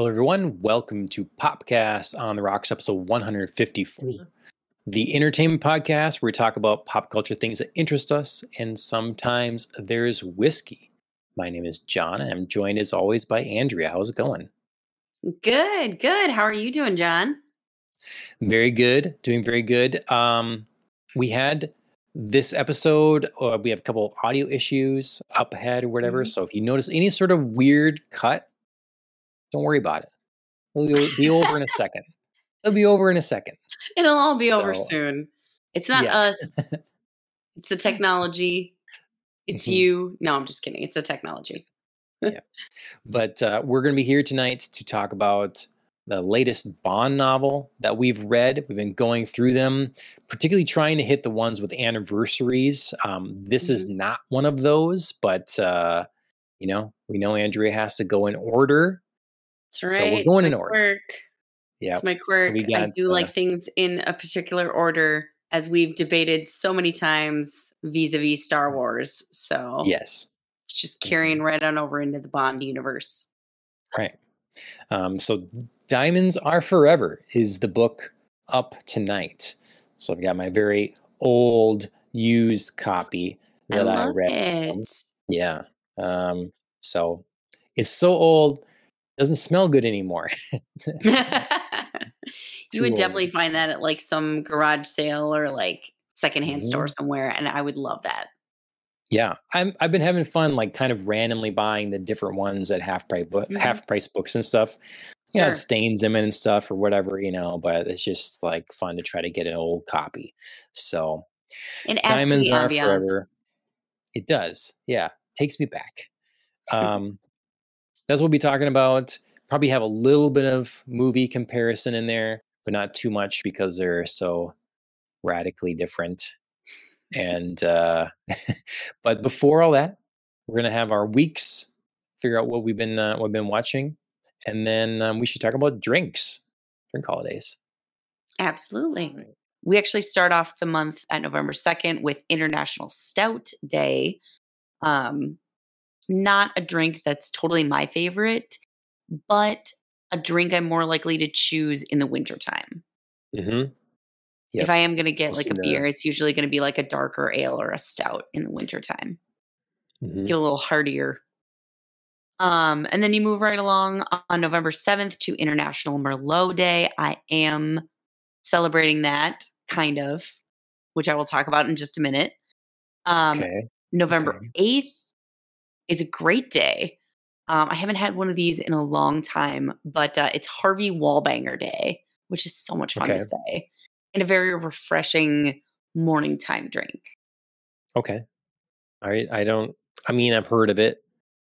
Hello, everyone. Welcome to Popcast on the Rocks, episode 154, the entertainment podcast where we talk about pop culture things that interest us, and sometimes there's whiskey. My name is John, and I'm joined as always by Andrea. How's it going? Good, good. How are you doing, John? Very good, doing very good. Um, we had this episode, uh, we have a couple audio issues up ahead or whatever. Mhm. So if you notice any sort of weird cut, don't worry about it. It'll be over in a second. It'll be over in a second. It'll all be over So, soon. It's not yeah. us. It's the technology. It's Mhm. you. No, I'm just kidding. It's the technology. yeah. But uh, we're going to be here tonight to talk about the latest Bond novel that we've read. We've been going through them, particularly trying to hit the ones with anniversaries. Um, this is not one of those, but uh, you know, we know Andrea has to go in order. That's right. So we're going in order. Quirk. Yeah, It's my quirk. we I do uh, like things in a particular order, as we've debated so many times vis-a-vis Star Wars. So yes, it's just Mhm. carrying right on over into the Bond universe. right. Um, so, Diamonds Are Forever is the book up tonight. So I've got my very old used copy I that I, love read. it. Yeah. Um, so it's so old, doesn't smell good anymore. you would Too definitely find that at like some garage sale or like secondhand store Mhm. somewhere, and I would love that. yeah, I'm I've been having fun, like kind of randomly buying the different ones at half price book, Mhm. half price books and stuff. Yeah, Sure. it stains them and stuff or whatever, you know. But it's just like fun to try to get an old copy. So It adds diamonds are ambiance. forever. It does, yeah, takes me back. Um, that's what we'll be talking about. Probably have a little bit of movie comparison in there, but not too much because they're so radically different. And uh, but before all that, we're gonna have our weeks, figure out what we've been uh, what we've been watching, and then um, we should talk about drinks, drink holidays. Absolutely. Right. We actually start off the month at November 2nd with International Stout Day. Um, not a drink that's totally my favorite, but a drink I'm more likely to choose in the wintertime. Mm-hmm. Yep. If I am going to get like a beer, it's usually going to be like a darker ale or a stout in the wintertime. Mm-hmm. get a little heartier. Um, and then you move right along on November 7th to International Merlot Day. I am celebrating that kind of, which I will talk about in just a minute. Um, okay. November okay. 8th is a great day. Um, I haven't had one of these in a long time, but uh, it's Harvey Wallbanger Day, which is so much fun Okay. to say, and a very refreshing morning time drink. Okay. All right. I don't. I mean, I've heard of it.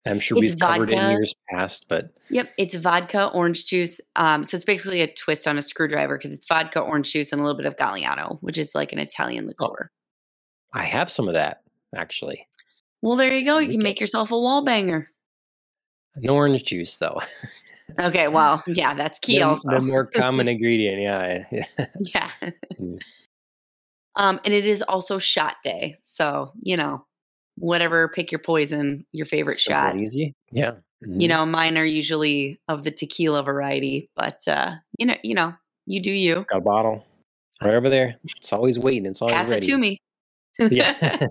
I'm sure It's we've covered it in years past, but Yep, it's vodka, orange juice. Um, so it's basically a twist on a screwdriver because it's vodka, orange juice, and a little bit of Galliano, which is like an Italian liqueur. I have some of that actually. Well, there you go. You can make yourself a wall banger. No orange juice though. Okay, well, yeah, that's key the, also. the more common ingredient. Yeah. yeah. yeah. Mm. um, and it is also shot day. So, you know, whatever, pick your poison, your favorite Simple shot. easy. Yeah. You Mhm. know, mine are usually of the tequila variety, but uh, you know, you know, you do you. got a bottle right over there. It's always waiting. It's always Pass ready. it to me. Yeah.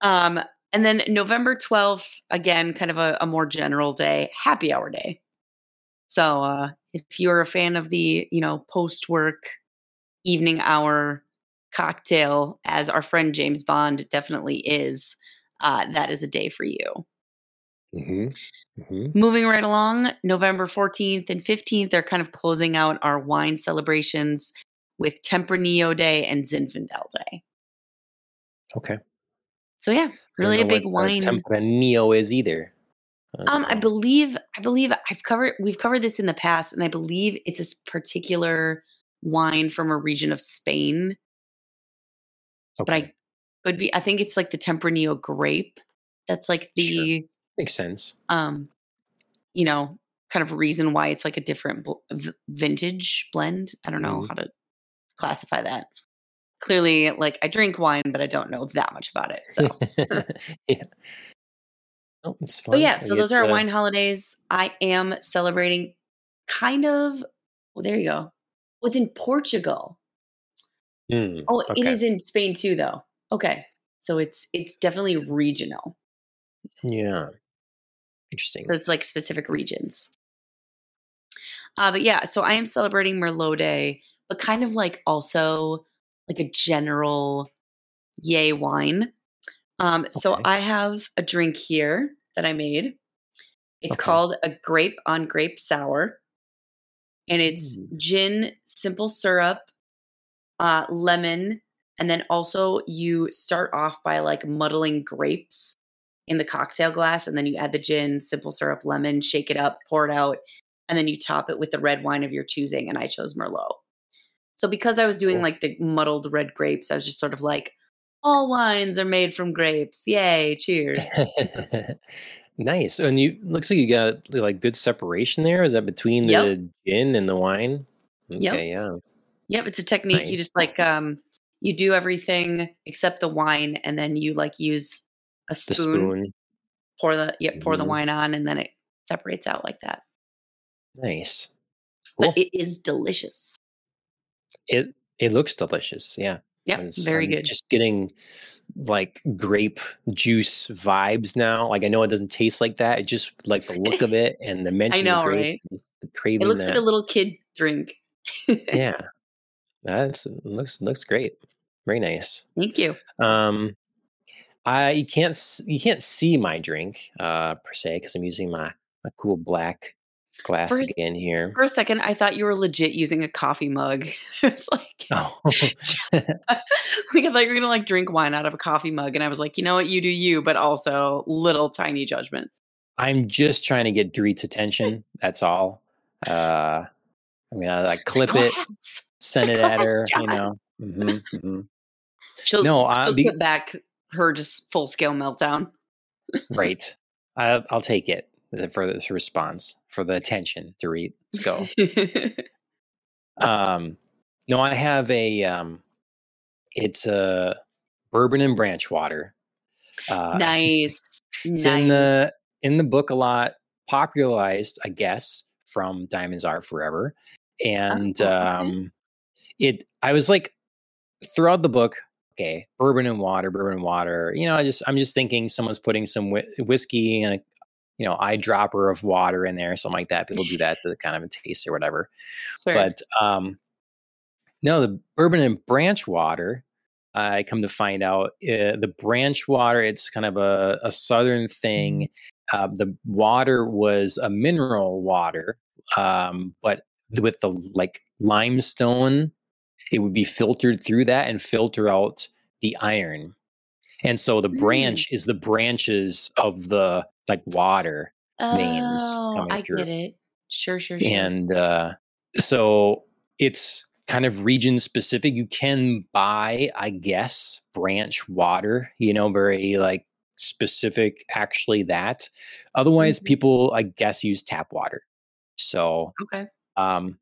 Um, and then November 12th, again, kind of a, a more general day, happy hour day. So uh, if you're a fan of the, you know, post work evening hour cocktail, as our friend James Bond definitely is, uh, that is a day for you. hmm hmm Moving right along, November 14th and 15th, they're kind of closing out our wine celebrations with Tempranillo Day and Zinfandel Day. Okay. So yeah, really a big wine. Tempranillo is either. Um, I believe I believe I've covered we've covered this in the past, and I believe it's this particular wine from a region of Spain. But I would be I think it's like the Tempranillo grape. That's like the Makes sense. um, you know, kind of reason why it's like a different vintage blend. I don't know Mhm. how to classify that. Clearly, like I drink wine, but I don't know that much about it. So yeah. Oh, it's fun. But yeah, so those are our wine holidays. I am celebrating kind of well, there you go. Was in Portugal. Hmm, Oh, it Okay. is in Spain too though. Okay. So it's it's definitely regional. Yeah. Interesting. So it's like specific regions. Uh, but yeah, so I am celebrating Merlot Day, but kind of like also like a general yay wine. Um, so I have a drink here that I made. It's Okay. called a grape on grape sour, and it's Mm. gin, simple syrup, uh, lemon, and then also you start off by like muddling grapes in the cocktail glass, and then you add the gin, simple syrup, lemon, shake it up, pour it out, and then you top it with the red wine of your choosing. And I chose Merlot. So because I was doing like the muddled red grapes, I was just sort of like, all wines are made from grapes. Yay, cheers. nice. And you looks like you got like good separation there. Is that between Yep. the gin and the wine? Yep. Yeah. Yep, it's a technique. You just like um you do everything except the wine and then you like use a spoon, spoon. pour the yeah, pour the Mhm. wine on and then it separates out like that. Nice. Cool. But it is delicious. It it looks delicious. Yeah. Yeah. It's- very I'm good. Just getting like grape juice vibes now. Like I know it doesn't taste like that. It just like the look of it and the mention I know, of grape. right? just It Craving looks that. like a little kid drink. yeah. That's looks looks great. Very nice. Thank you. Um, I you can't you can't see my drink uh per se because I'm using my my cool black glass First- again here. For a second, I thought you were legit using a coffee mug. It's like, Oh, like I thought you were gonna like drink wine out of a coffee mug, and I was like, you know what, you do you, but also little tiny judgment. I'm just trying to get Dorit's attention. That's all. Uh, I'm gonna like clip it, send it at her. You know. hmm hmm She'll, No, I she'll be, back her just full scale meltdown. right. I, I'll take it for this response for the attention. Dorit, let's go. Um, no, I have a um, it's a bourbon and branch water. Uh, nice. It's nice. in the in the book a lot, popularized, I guess, from Diamonds Are Forever, and Oh, um, it. I was like, throughout the book, okay, bourbon and water, bourbon and water. You know, I just I'm just thinking someone's putting some whi- whiskey and a you know eyedropper of water in there, something like that. People do that to kind of a taste or whatever. Sure. But um, no, the bourbon and branch water. I come to find out uh, the branch water. It's kind of a, a southern thing. Uh, the water was a mineral water, um, but with the like limestone, it would be filtered through that and filter out the iron. And so the Mm. branch is the branches of the like water veins oh, coming I through. get it. Sure, sure, sure. and uh, so it's kind of region specific you can buy i guess branch water you know very like specific actually that otherwise Mhm. people i guess use tap water so okay. um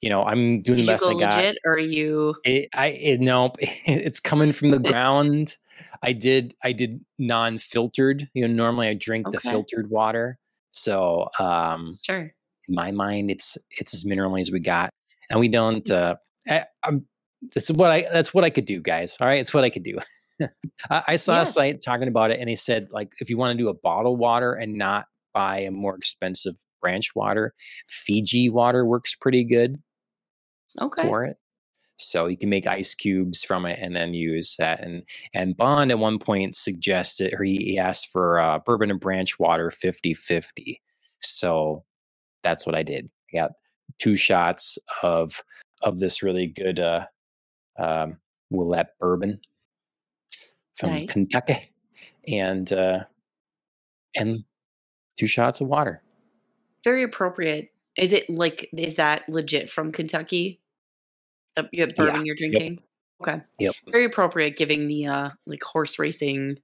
you know i'm doing Did the best i got legit, or are you? it, I it, no, it's coming from the ground. I did I did non-filtered. You know, normally I drink the filtered water. So um Sure. in my mind it's it's as minerally as we got and we don't uh I, I'm, that's what i that's what i could do guys all right it's what i could do I, I saw Yeah. a site talking about it and they said like if you want to do a bottle water and not buy a more expensive branch water fiji water works pretty good Okay. for it so you can make ice cubes from it and then use that and and bond at one point suggested or he, asked for uh, bourbon and branch water 50 50 so that's what i did i got two shots of of this really good uh um Willett bourbon from Nice. kentucky and uh and two shots of water Very appropriate. Is it like? Is that legit from Kentucky? The you have bourbon you're drinking. Okay. Yep. Very appropriate, giving the uh like horse racing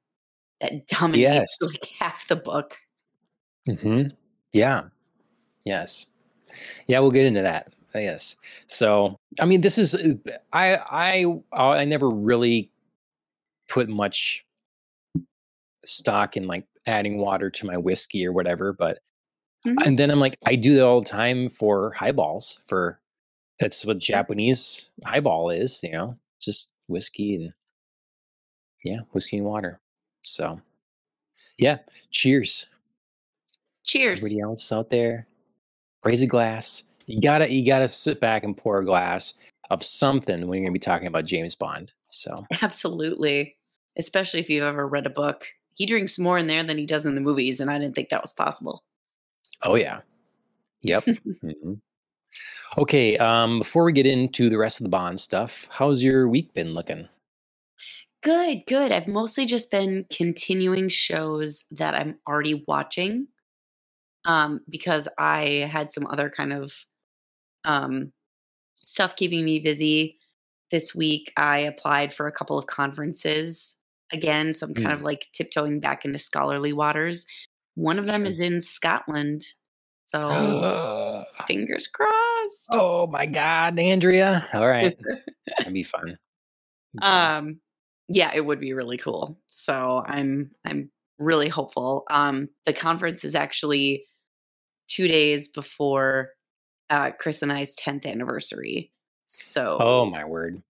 that dominates Yes. like half the book. hmm Yeah. Yes. Yeah, we'll get into that. Uh, Yes. So, I mean, this is uh, I I I never really put much stock in like adding water to my whiskey or whatever. But Mhm. and then I'm like, I do that all the time for highballs. For that's what Japanese highball is, you know, just whiskey and yeah, whiskey and water. So yeah, cheers. Cheers. Everybody else out there, raise a glass. You gotta you gotta sit back and pour a glass of something when you're gonna be talking about James Bond. So Absolutely. Especially if you've ever read a book. He drinks more in there than he does in the movies, and I didn't think that was possible. oh yeah. Yep. hmm Okay, um, before we get into the rest of the Bond stuff, how's your week been looking? Good, good. I've mostly just been continuing shows that I'm already watching. Um, because I had some other kind of um stuff keeping me busy. This week I applied for a couple of conferences again, so I'm kind Hmm. of like tiptoeing back into scholarly waters. One of them Sure. is in Scotland. So oh fingers crossed. Oh my God, Andrea! All right, that'd be fun. Um yeah it would be really cool so i'm i'm really hopeful um the conference is actually two days before uh chris and i's 10th anniversary so oh my word!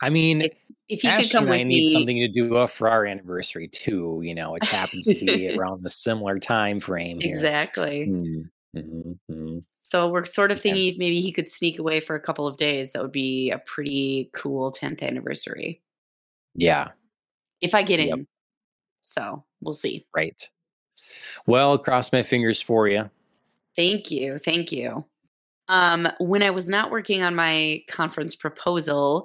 I mean, if, if you could Ashley come and I with need me something to do for our anniversary too. You know, which happens to be around the similar time frame here. exactly Mm, mhm, mhm. so we're sort of thinking if maybe he could sneak away for a couple of days that would be a pretty cool 10th anniversary Yeah, if i get Yep. in so we'll see right. Well, cross my fingers for you. Thank you. Thank you. Um, when I was not working on my conference proposal,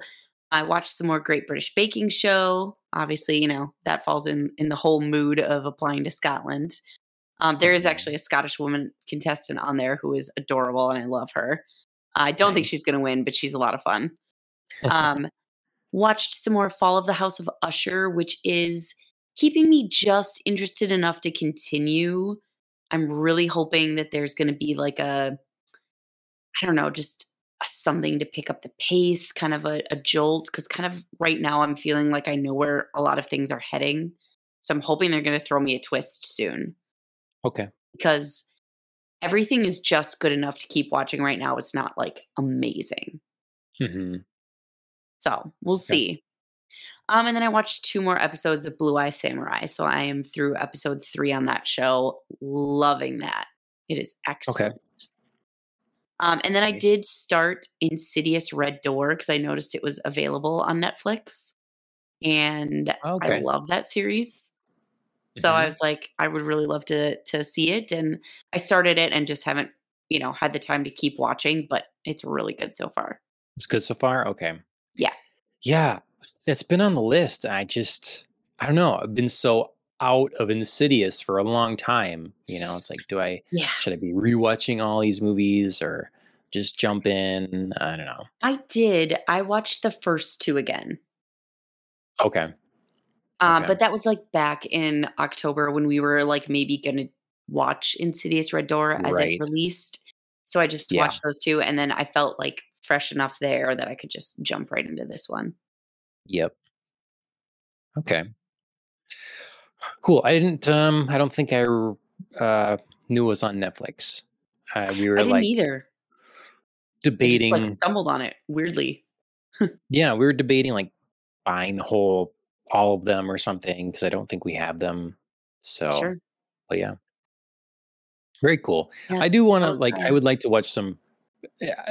I watched some more Great British Baking Show. Obviously, you know, that falls in in the whole mood of applying to Scotland. Um, there is actually a Scottish woman contestant on there who is adorable and I love her. I don't think she's going to win, but she's a lot of fun. Um, watched some more Fall of the House of Usher, which is keeping me just interested enough to continue. I'm really hoping that there's going to be like a, I don't know, just something to pick up the pace, kind of a, a jolt. Cause kind of right now I'm feeling like I know where a lot of things are heading. So I'm hoping they're going to throw me a twist soon Okay. because everything is just good enough to keep watching right now. It's not like amazing. hmm So we'll see. Um, and then I watched two more episodes of Blue Eye Samurai. So I am through episode three on that show. Loving that. It is excellent. Okay. Um, and then I did start Insidious Red Door because I noticed it was available on Netflix. And I love that series. So I Mhm. was like, I would really love to to see it. And I started it and just haven't, you know, had the time to keep watching, but it's really good so far. It's good so far. Okay. Yeah. Yeah, it's been on the list. I just, I don't know. I've been so out of Insidious for a long time. You know, it's like, do I Yeah. should I be rewatching all these movies or just jump in? I don't know. I did. I watched the first two again. Okay. Um, Okay. but that was like back in October when we were like maybe gonna watch Insidious Red Door as Right. it released. So I just Yeah. watched those two and then I felt like fresh enough there that I could just jump right into this one. Yep. Okay. Cool. I didn't. Um. I don't think I uh knew it was on Netflix. Uh, we I were didn't like either. I just debating. like stumbled on it weirdly. yeah, we were debating like buying the whole all of them or something because I don't think we have them. So, Sure. but yeah, very cool. Yeah, I do want to like. I would like to watch some.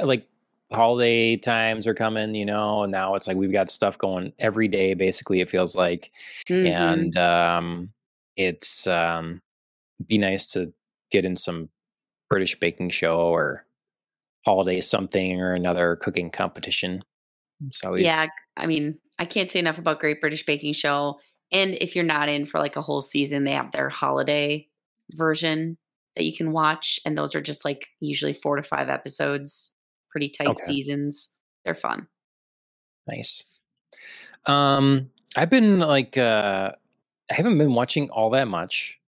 Like holiday times are coming, you know, and now it's like we've got stuff going every day. Basically, it feels like, Mhm. and um, it's um, be nice to get in some British baking show or holiday something or another cooking competition. It's always Yeah, I mean, I can't say enough about Great British Baking Show. And if you're not in for like a whole season, they have their holiday version that you can watch. And those are just like usually four to five episodes, pretty tight Okay. seasons. They're fun. Nice. Um, I've been like, uh, I haven't been watching all that much.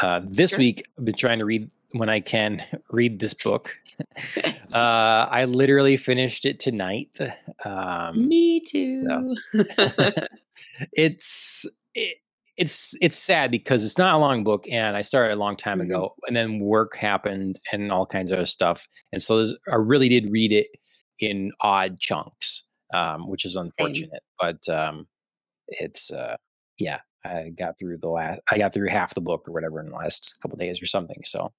Uh, this Sure. week, I've been trying to read when I can read this book. Uh, I literally finished it tonight. Um, Me too. it's it, it's it's sad because it's not a long book, and I started a long time Mhm. ago, and then work happened and all kinds of other stuff, and so I really did read it in odd chunks, um, which is unfortunate. But um, it's uh, yeah, I got through the last, I got through half the book or whatever in the last couple days or something. So,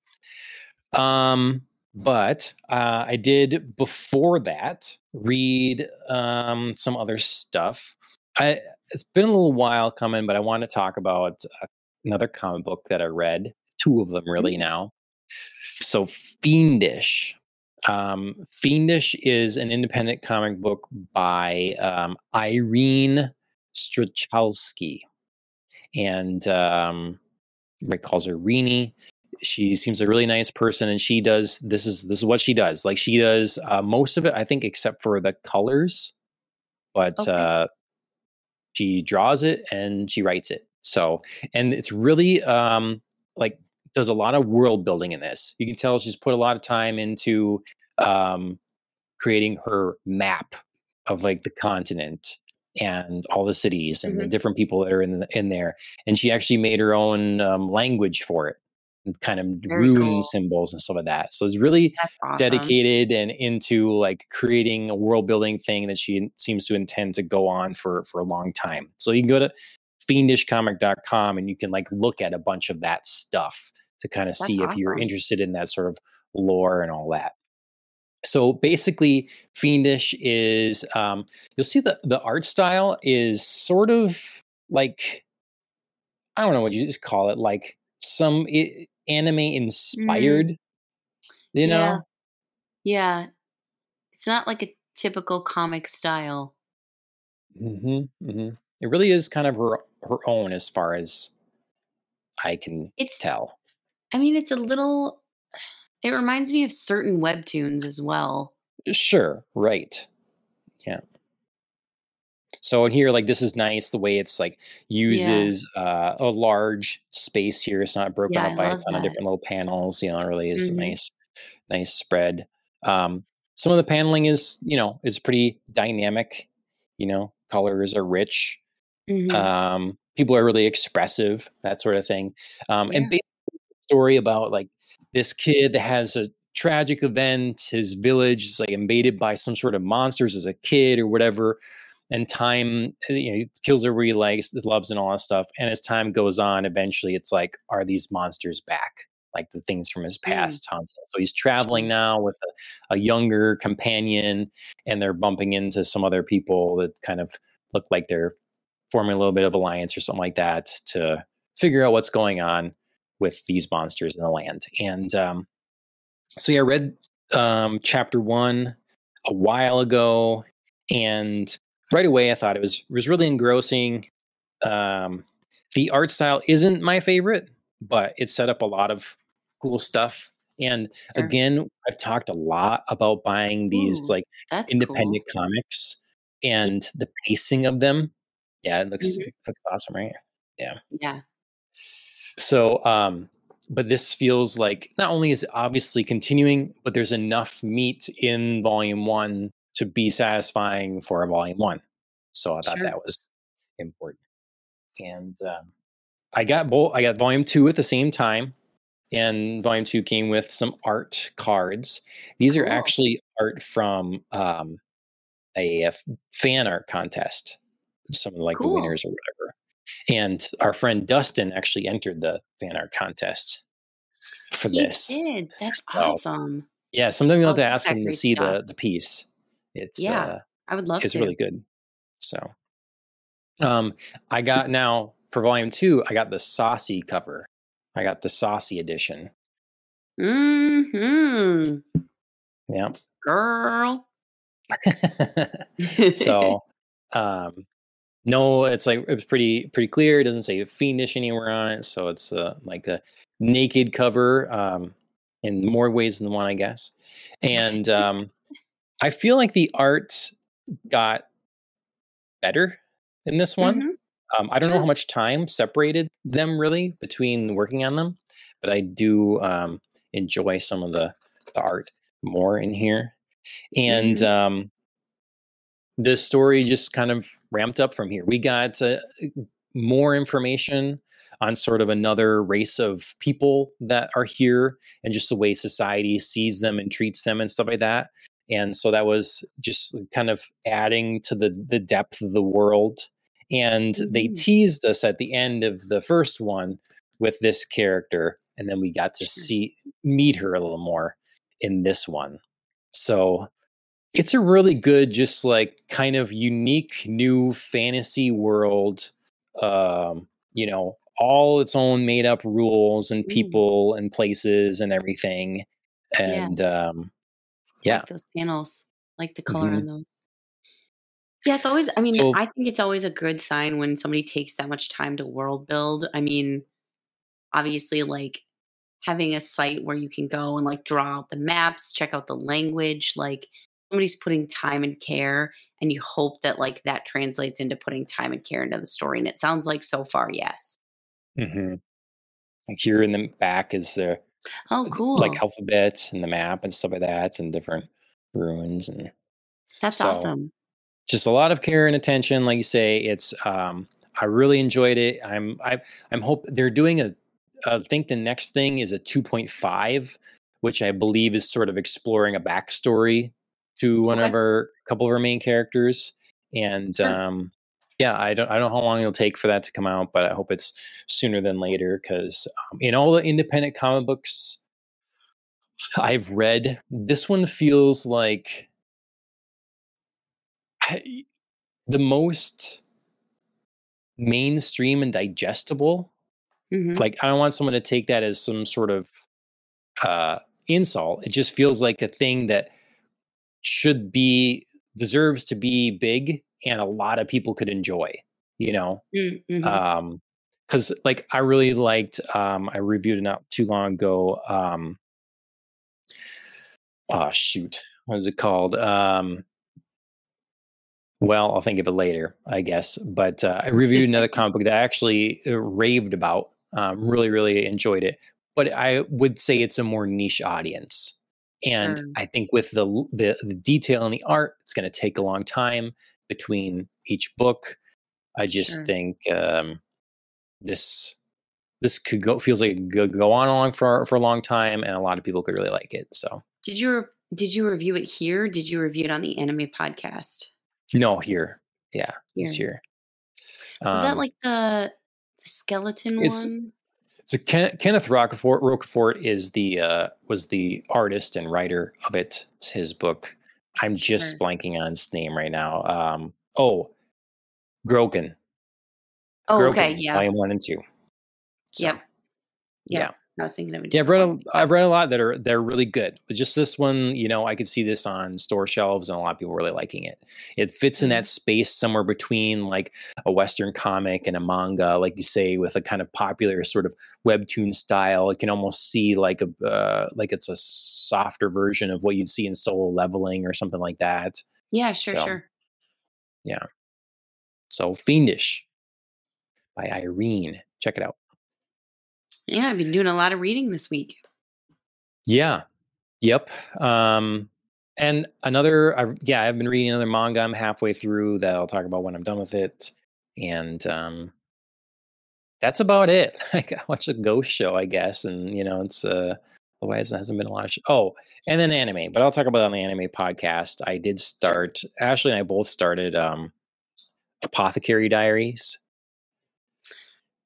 um, but uh, I did before that read um, some other stuff. I it's been a little while coming, but I want to talk about uh, another comic book that I read. Two of them really Mm. now. So Fiendish. Um, Fiendish is an independent comic book by um, Irene Strychalski, and um, Rick calls her Renie. She seems a really nice person, and she does this is this is what she does. Like she does uh, most of it, I think, except for the colors. But Okay. uh, she draws it and she writes it. So, and it's really um, like does a lot of world building in this. You can tell she's put a lot of time into um, creating her map of like the continent and all the cities and the Mhm. different people that are in the, in there. And she actually made her own um, language for it, kind of Very rune cool. symbols and stuff like that. So it's really awesome. dedicated and into like creating a world building thing that she seems to intend to go on for for a long time. So you can go to fiendishcomic.com and you can like look at a bunch of that stuff to kind of That's see if you're interested in that sort of lore and all that. So basically, Fiendish is um, you'll see the the art style is sort of like I don't know what you just call it, like some i- anime inspired, you know. Yeah. Yeah. It's not like a typical comic style. hmm hmm It really is kind of her her own as far as I can It's tell. I mean it's a little it reminds me of certain webtoons as well. Sure, right. Yeah. So in here, like this is nice the way it's like Yeah. uses uh, a large space here. It's not broken Yeah, up by a ton of different little panels. You know, it really is a Mhm. nice, nice spread. Um, some of the paneling is, you know, is pretty dynamic. You know, colors are rich. Mhm. Um, people are really expressive, that sort of thing. Um, Yeah. and basically, story about like this kid that has a tragic event. His village is like invaded by some sort of monsters as a kid or whatever. And time, uh, you know, he kills everybody he likes, loves, and all that stuff. And as time goes on, eventually it's like, are these monsters back? Like the things from his Mm. past haunts. So he's traveling now with a, a younger companion, and they're bumping into some other people that kind of look like they're forming a little bit of alliance or something like that to figure out what's going on with these monsters in the land. And um, so yeah, I read um, chapter one a while ago, and right away I thought it was was really engrossing. Um, the art style isn't my favorite, but it set up a lot of cool stuff. And Sure. again, I've talked a lot about buying these Ooh, like independent cool. comics and the pacing of them. Yeah, it looks Mhm. it looks awesome, right? Yeah. Yeah. So, um, but this feels like not only is it obviously continuing, but there's enough meat in volume one to be satisfying for a volume one. So I thought Sure. that was important. And um, I got both. I got volume two at the same time, and volume two came with some art cards. These are actually art from um, a, f- fan art contest. Some of like the winners or whatever. And our friend Dustin actually entered the fan art contest for He this. did. That's So awesome. yeah, sometime you'll Oh, have to ask him to see stuff. the the piece. It's Yeah. uh I would love it's to. really good. So um I got now for volume two, I got the saucy cover. I got the saucy edition. Mhm. Yeah. Girl. so um no it's like it was pretty pretty clear it doesn't say fiendish anywhere on it so it's uh, like a naked cover um in more ways than one i guess and um i feel like the art got better in this one Mhm. um i don't know how much time separated them really between working on them but i do um enjoy some of the the art more in here and Mhm. um the story just kind of ramped up from here. We got uh, more information on sort of another race of people that are here and just the way society sees them and treats them and stuff like that. And so that was just kind of adding to the the depth of the world. And mm-hmm. they teased us at the end of the first one with this character, and then we got to see meet her a little more in this one. So it's a really good, just like kind of unique new fantasy world. Um, you know, all its own made up rules and people and places and everything. And yeah. um yeah. Like those panels, like the color mm-hmm. on those. Yeah, it's always I mean, so, I think it's always a good sign when somebody takes that much time to world build. I mean, obviously like having a site where you can go and like draw out the maps, check out the language, like somebody's putting time and care and you hope that like that translates into putting time and care into the story and it sounds like so far yes mm-hmm. like here in the back is the oh cool like alphabet and the map and stuff like that and different ruins and that's so, awesome just a lot of care and attention like you say it's um i really enjoyed it i'm i i'm hope they're doing a I think the next thing is a 2.5 which i believe is sort of exploring a backstory to one okay. of our couple of our main characters, and sure. um, yeah, I don't I don't know how long it'll take for that to come out, but I hope it's sooner than later because um, in all the independent comic books I've read, this one feels like I, the most mainstream and digestible. Mm-hmm. Like I don't want someone to take that as some sort of uh, insult. It just feels like a thing that should be deserves to be big and a lot of people could enjoy you know? Mm, mm-hmm. um because like i really liked um i reviewed it not too long ago um oh shoot what is it called? Um well i'll think of it later i guess but uh, i reviewed another comic book that i actually uh, raved about um, really really enjoyed it but i would say it's a more niche audience and sure. I think with the, the, the detail in the art, it's going to take a long time between each book. I just sure. think um, this this could go feels like it could go on along for for a long time, and a lot of people could really like it. So, did you did you review it here? Did you review it on the anime podcast? No, here. Yeah, here. it's here. Um, that like the, the skeleton one? So Ken, Kenneth Rocafort, Rocafort is the uh, was the artist and writer of it. It's his book. I'm just sure. blanking on his name right now. Um, oh, Grogan. Oh, Grogan, okay, yeah. Volume one and two. So, yep. yep. Yeah. I was thinking of Yeah, I've read a, I've read a lot that are they're really good, but just this one, you know, I could see this on store shelves, and a lot of people really liking it. It fits in that mm-hmm. space somewhere between like a Western comic and a manga, like you say, with a kind of popular sort of webtoon style. It can almost see like a uh, like it's a softer version of what you'd see in Solo Leveling or something like that. Yeah, sure, so, sure. Yeah. So Fiendish by Irene. Check it out. Yeah, I've been doing a lot of reading this week. Yeah. Yep. Um, and another, I, yeah, I've been reading another manga. I'm halfway through that I'll talk about when I'm done with it. And um, that's about it. Like, I watched a ghost show, I guess. And, you know, it's, uh, otherwise it hasn't been a lot of, sh- oh, and then anime, but I'll talk about on the anime podcast. I did start, Ashley and I both started um, Apothecary Diaries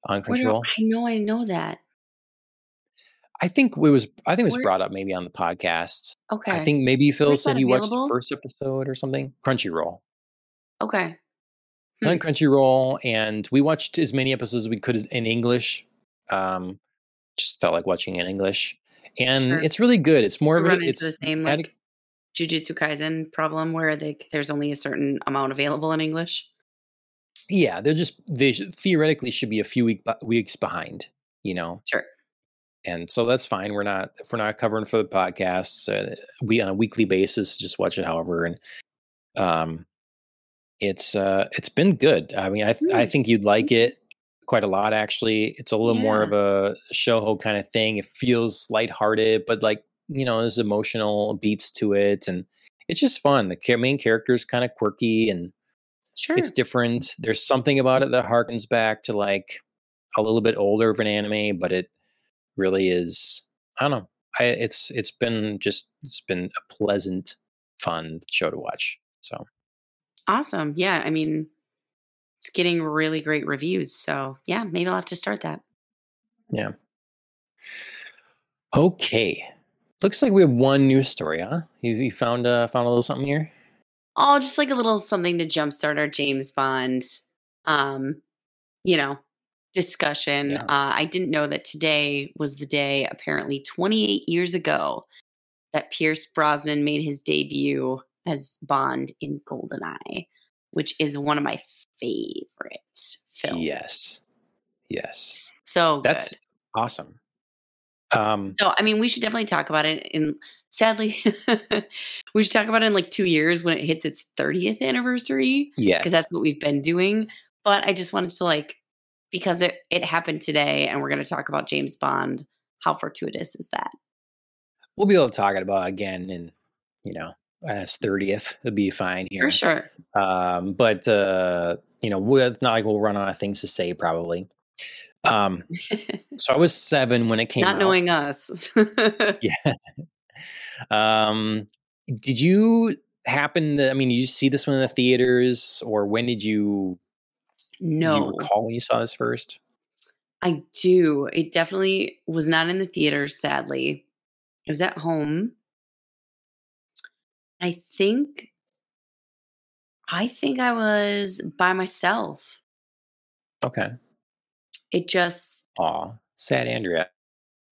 on Crunchyroll. I know, I know that. I think it was. I think it was Where? brought up maybe on the podcast. Okay. I think maybe Phil Where's said he watched the first episode or something. Crunchyroll. Okay. It's on hmm. Crunchyroll, and we watched as many episodes as we could in English. Um, just felt like watching in English, and sure. it's really good. It's more of a. It's the same like Jujutsu Kaisen problem where they, there's only a certain amount available in English. Yeah, they're just they theoretically should be a few week, weeks behind. You know. Sure and so that's fine. We're not if we're not covering for the podcast, uh, we on a weekly basis just watch it. However, and um, it's uh, it's been good. I mean, I th- I think you'd like it quite a lot. Actually, it's a little yeah. more of a show kind of thing. It feels lighthearted, but like you know, there's emotional beats to it, and it's just fun. The main character is kind of quirky, and Sure. It's different. There's something about it that harkens back to like a little bit older of an anime, but it really is. I don't know. I, it's it's been just it's been a pleasant, fun show to watch. So awesome. Yeah, I mean, it's getting really great reviews. So yeah, maybe I'll have to start that. Yeah. Okay. Looks like we have one news story, huh? You, you found uh, found a little something here. Oh, just like a little something to jumpstart our James Bond, um, you know, discussion. Yeah. Uh, I didn't know that today was the day, apparently 28 years ago, that Pierce Brosnan made his debut as Bond in Goldeneye, which is one of my favorite films. Yes. Yes. So good. That's awesome. Um, So I mean, we should definitely talk about it. In sadly, we should talk about it in like two years when it hits its 30th anniversary Yeah, because that's what we've been doing. But I just wanted to like because it it happened today, and we're going to talk about James Bond. How fortuitous is that? we'll be able to talk about it again in, you know, as 30th. It'll be fine here. For sure. Um, but, uh, you know, it's not like we'll run out of things to say probably. Um, so I was seven when it came Not out. knowing us. Yeah. um, did you happen to, I mean, did you see this one in the theaters or when did you, did you no, recall when you saw this first? I do. It definitely was not in the theater. Sadly, it was at home. I think. I think I was by myself. Okay. It just. Aw, sad Andrea.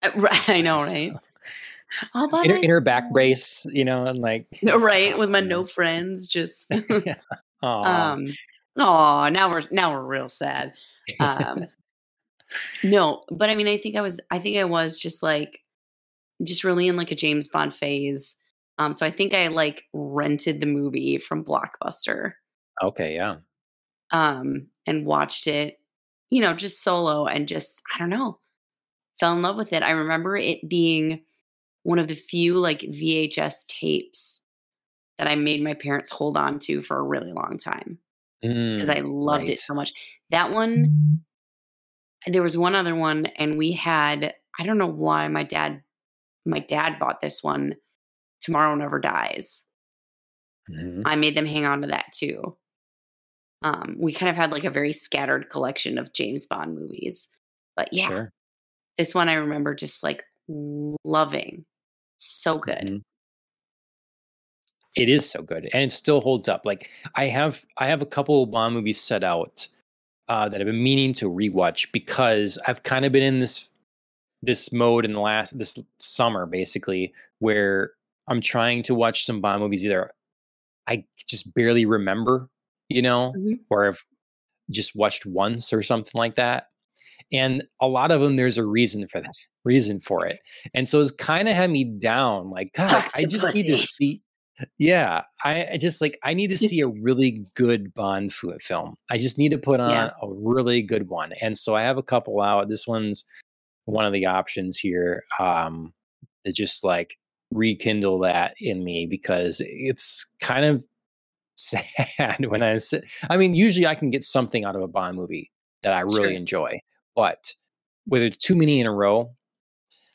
uh, right, I know, right? All by In her, in her back brace, you know, and like, No, right, with my no friends, just Aw. um. Oh, now we're now we're real sad. Um, no, but I mean, I think I was. I think I was just like, just really in like a James Bond phase. Um, so I think I like rented the movie from Blockbuster. okay, yeah. Um, and watched it, you know, just solo and just I don't know, fell in love with it. I remember it being one of the few like VHS tapes that I made my parents hold on to for a really long time because I Mm, loved right. it so much. That one, there was one other one, and we had I don't know why my dad my dad bought this one. Tomorrow Never Dies. Mhm. I made them hang on to that too. Um, we kind of had like a very scattered collection of James Bond movies, but yeah, Sure. this one I remember just like loving. So good. Mhm. It is so good, and it still holds up. Like I have, I have a couple of Bond movies set out uh, that I've been meaning to rewatch because I've kind of been in this this mode in the last this summer, basically, where I'm trying to watch some Bond movies. Either I just barely remember, you know, Mhm. or I've just watched once or something like that. And a lot of them, there's a reason for that, reason for it. And so it's kind of had me down. Like, God, I just need to see. Yeah, I, I just like I need to see a really good Bond film. I just need to put on Yeah. a really good one. And so I have a couple out. This one's one of the options here um, to just like rekindle that in me because it's kind of sad when I sit. I mean, usually I can get something out of a Bond movie that I really Sure. enjoy, but whether it's too many in a row,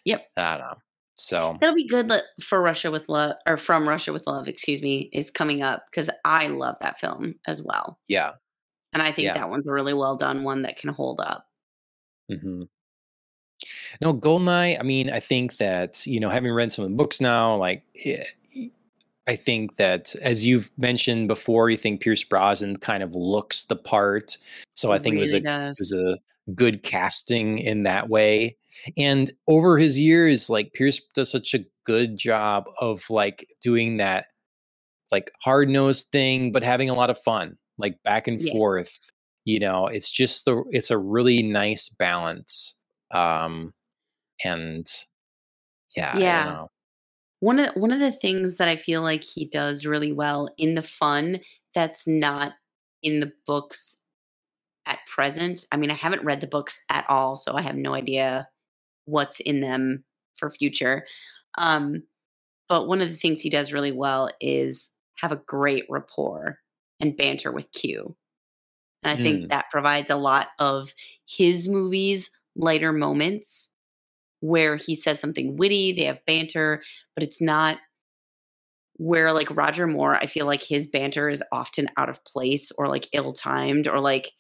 Yep. I don't know. So That'll be good for Russia with Love, or from Russia with Love, excuse me, is coming up because I love that film as well. yeah. And I think Yeah. that one's a really well done one that can hold up. hmm No, Goldeneye. I mean, I think that you know, having read some of the books now, like eh, I think that as you've mentioned before, you think Pierce Brosnan kind of looks the part. So I think it was a really it was a good casting in that way. And over his years, like Pierce does such a good job of like doing that like hard nosed thing, but having a lot of fun, like back and Yes. forth. You know, it's just the it's a really nice balance. Um and yeah, I Yeah. don't know. One of one of the things that I feel like he does really well in the fun that's not in the books at present. I mean, I haven't read the books at all, so I have no idea what's in them for future. Um, but one of the things he does really well is have a great rapport and banter with Q. And I think Mm. that provides a lot of his movies, lighter moments where he says something witty, they have banter, but it's not where like Roger Moore, I feel like his banter is often out of place or like ill timed or like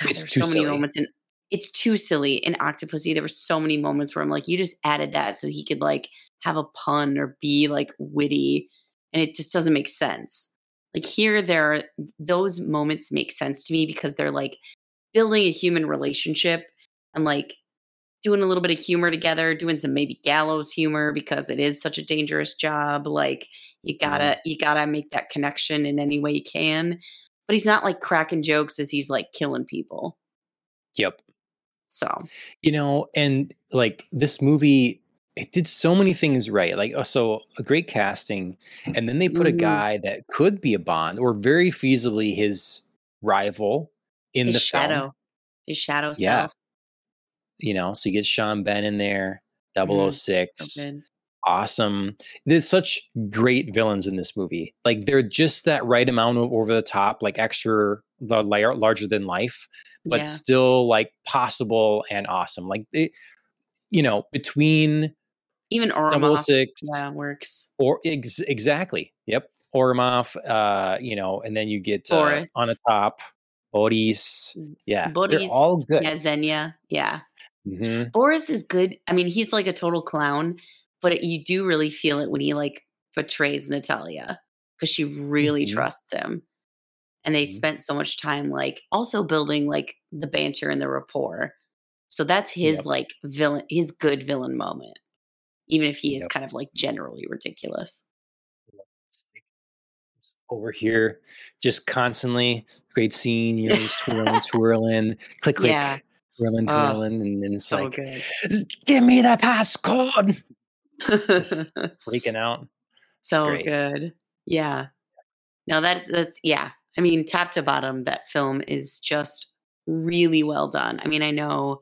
God, It's there's too so many moments in it's too silly in Octopussy. There were so many moments where I'm like, you just added that so he could like have a pun or be like witty, and it just doesn't make sense. Like here, there are, those moments make sense to me because they're like building a human relationship and like doing a little bit of humor together, doing some maybe gallows humor because it is such a dangerous job. Like you gotta mm-hmm. you gotta make that connection in any way you can. But he's not like cracking jokes as he's like killing people. Yep. So You know, and like this movie, it did so many things right. Like, oh, so a great casting, and then they put a Mhm. guy that could be a Bond or very feasibly his rival in his the shadow, film. his shadow Yeah. self. You know, so you get Sean Bean in there, Mhm. 006. So good. Awesome. There's such great villains in this movie. Like they're just that right amount of over the top, like extra the layer larger than life, but Yeah. still like possible and awesome. Like they, you know, between Even Ourumov, 006 yeah, works. or ex- exactly. Yep. Ourumov, uh, you know, and then you get uh, on the top, Boris. Yeah. Boris, they're all good. Yeah, Xenia. Yeah. Mhm. Boris is good. I mean, he's like a total clown, but it, you do really feel it when he like portrays Natalia because she really Mhm. trusts him. And they Mhm. spent so much time like also building like the banter and the rapport. So that's his Yep. like villain, his good villain moment, even if he is Yep. kind of like generally ridiculous. Over here, just constantly great scene. You know, just twirling, twirling, click, click, Yeah. twirling, Oh, twirling, and then it's So like, good. give me the passcode. Freaking out. so great. good. Yeah. No, that that's yeah. I mean, top to bottom, that film is just really well done. I mean, I know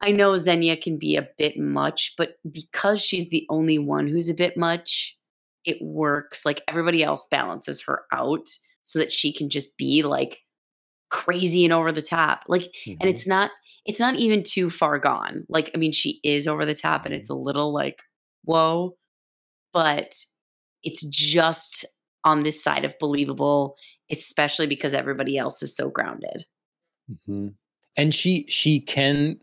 I know Xenia can be a bit much, but because she's the only one who's a bit much, it works. Like everybody else balances her out so that she can just be like crazy and over the top. Like and Mhm. it's not it's not even too far gone. Like I mean, she is over the top and it's a little like whoa, but it's just on this side of believable, especially because everybody else is so grounded. Mhm. And she she can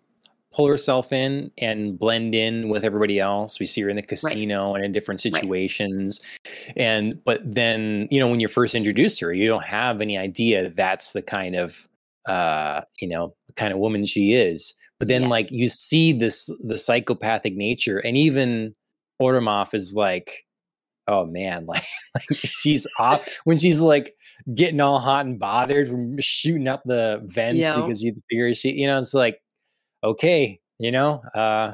pull herself in and blend in with everybody else. We see her in the casino and in different Right. situations. And but then, you know, when you're first introduced to her, you don't have any idea that's the kind of uh, you know, kind of woman she is. But then Yeah. like you see this the psychopathic nature and even Ourumov is like oh man, like, like she's off when she's like getting all hot and bothered from shooting up the vents Yeah. because you figure she, you know, it's like, okay, you know, uh,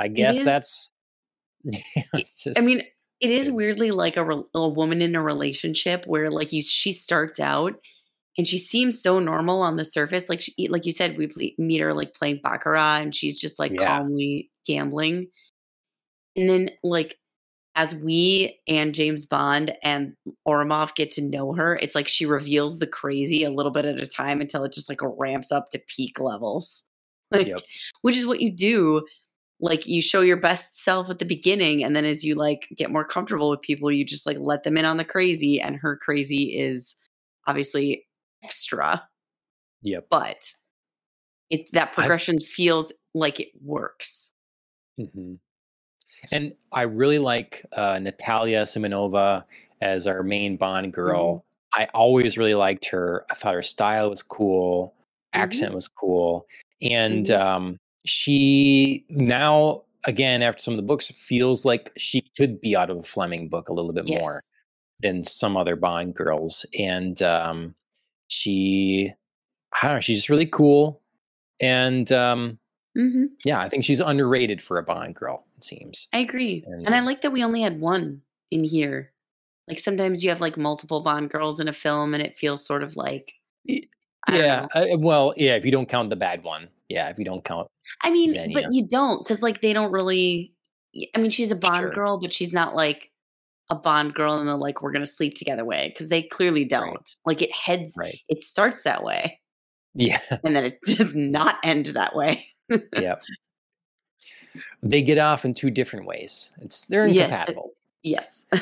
I guess is- that's, it's just, I mean, it is weirdly like a, a woman in a relationship where like you she starts out and she seems so normal on the surface like she, like you said we ple- meet her like playing baccarat and she's just like Yeah. calmly gambling and then like as we and James Bond and Ourumov get to know her it's like she reveals the crazy a little bit at a time until it just like ramps up to peak levels like Yep. which is what you do like you show your best self at the beginning and then as you like get more comfortable with people you just like let them in on the crazy and her crazy is obviously extra yep. but it that progression feels like it works hmm And I really like uh, Natalia Simonova as our main Bond girl. I always really liked her. I thought her style was cool, accent was cool, and Mhm. um, she now again after some of the books feels like she could be out of a Fleming book a little bit more than some other Bond girls, and um, she I don't know, she's just really cool, and um, hmm yeah, I think she's underrated for a Bond girl. It seems. i agree And- and i like that we only had one in here like sometimes you have like multiple bond girls in a film and it feels sort of like I yeah. Uh, well, yeah. If you don't count the bad one, yeah. If you don't count, I mean, Xenia. but you don't because like they don't really. I mean, she's a Bond Sure. girl, but she's not like a Bond girl in the like we're gonna sleep together way because they clearly don't. Right. Like it heads, Right. it starts that way, Yeah. and then it does not end that way. yeah, They get off in two different ways. It's they're incompatible. Yes.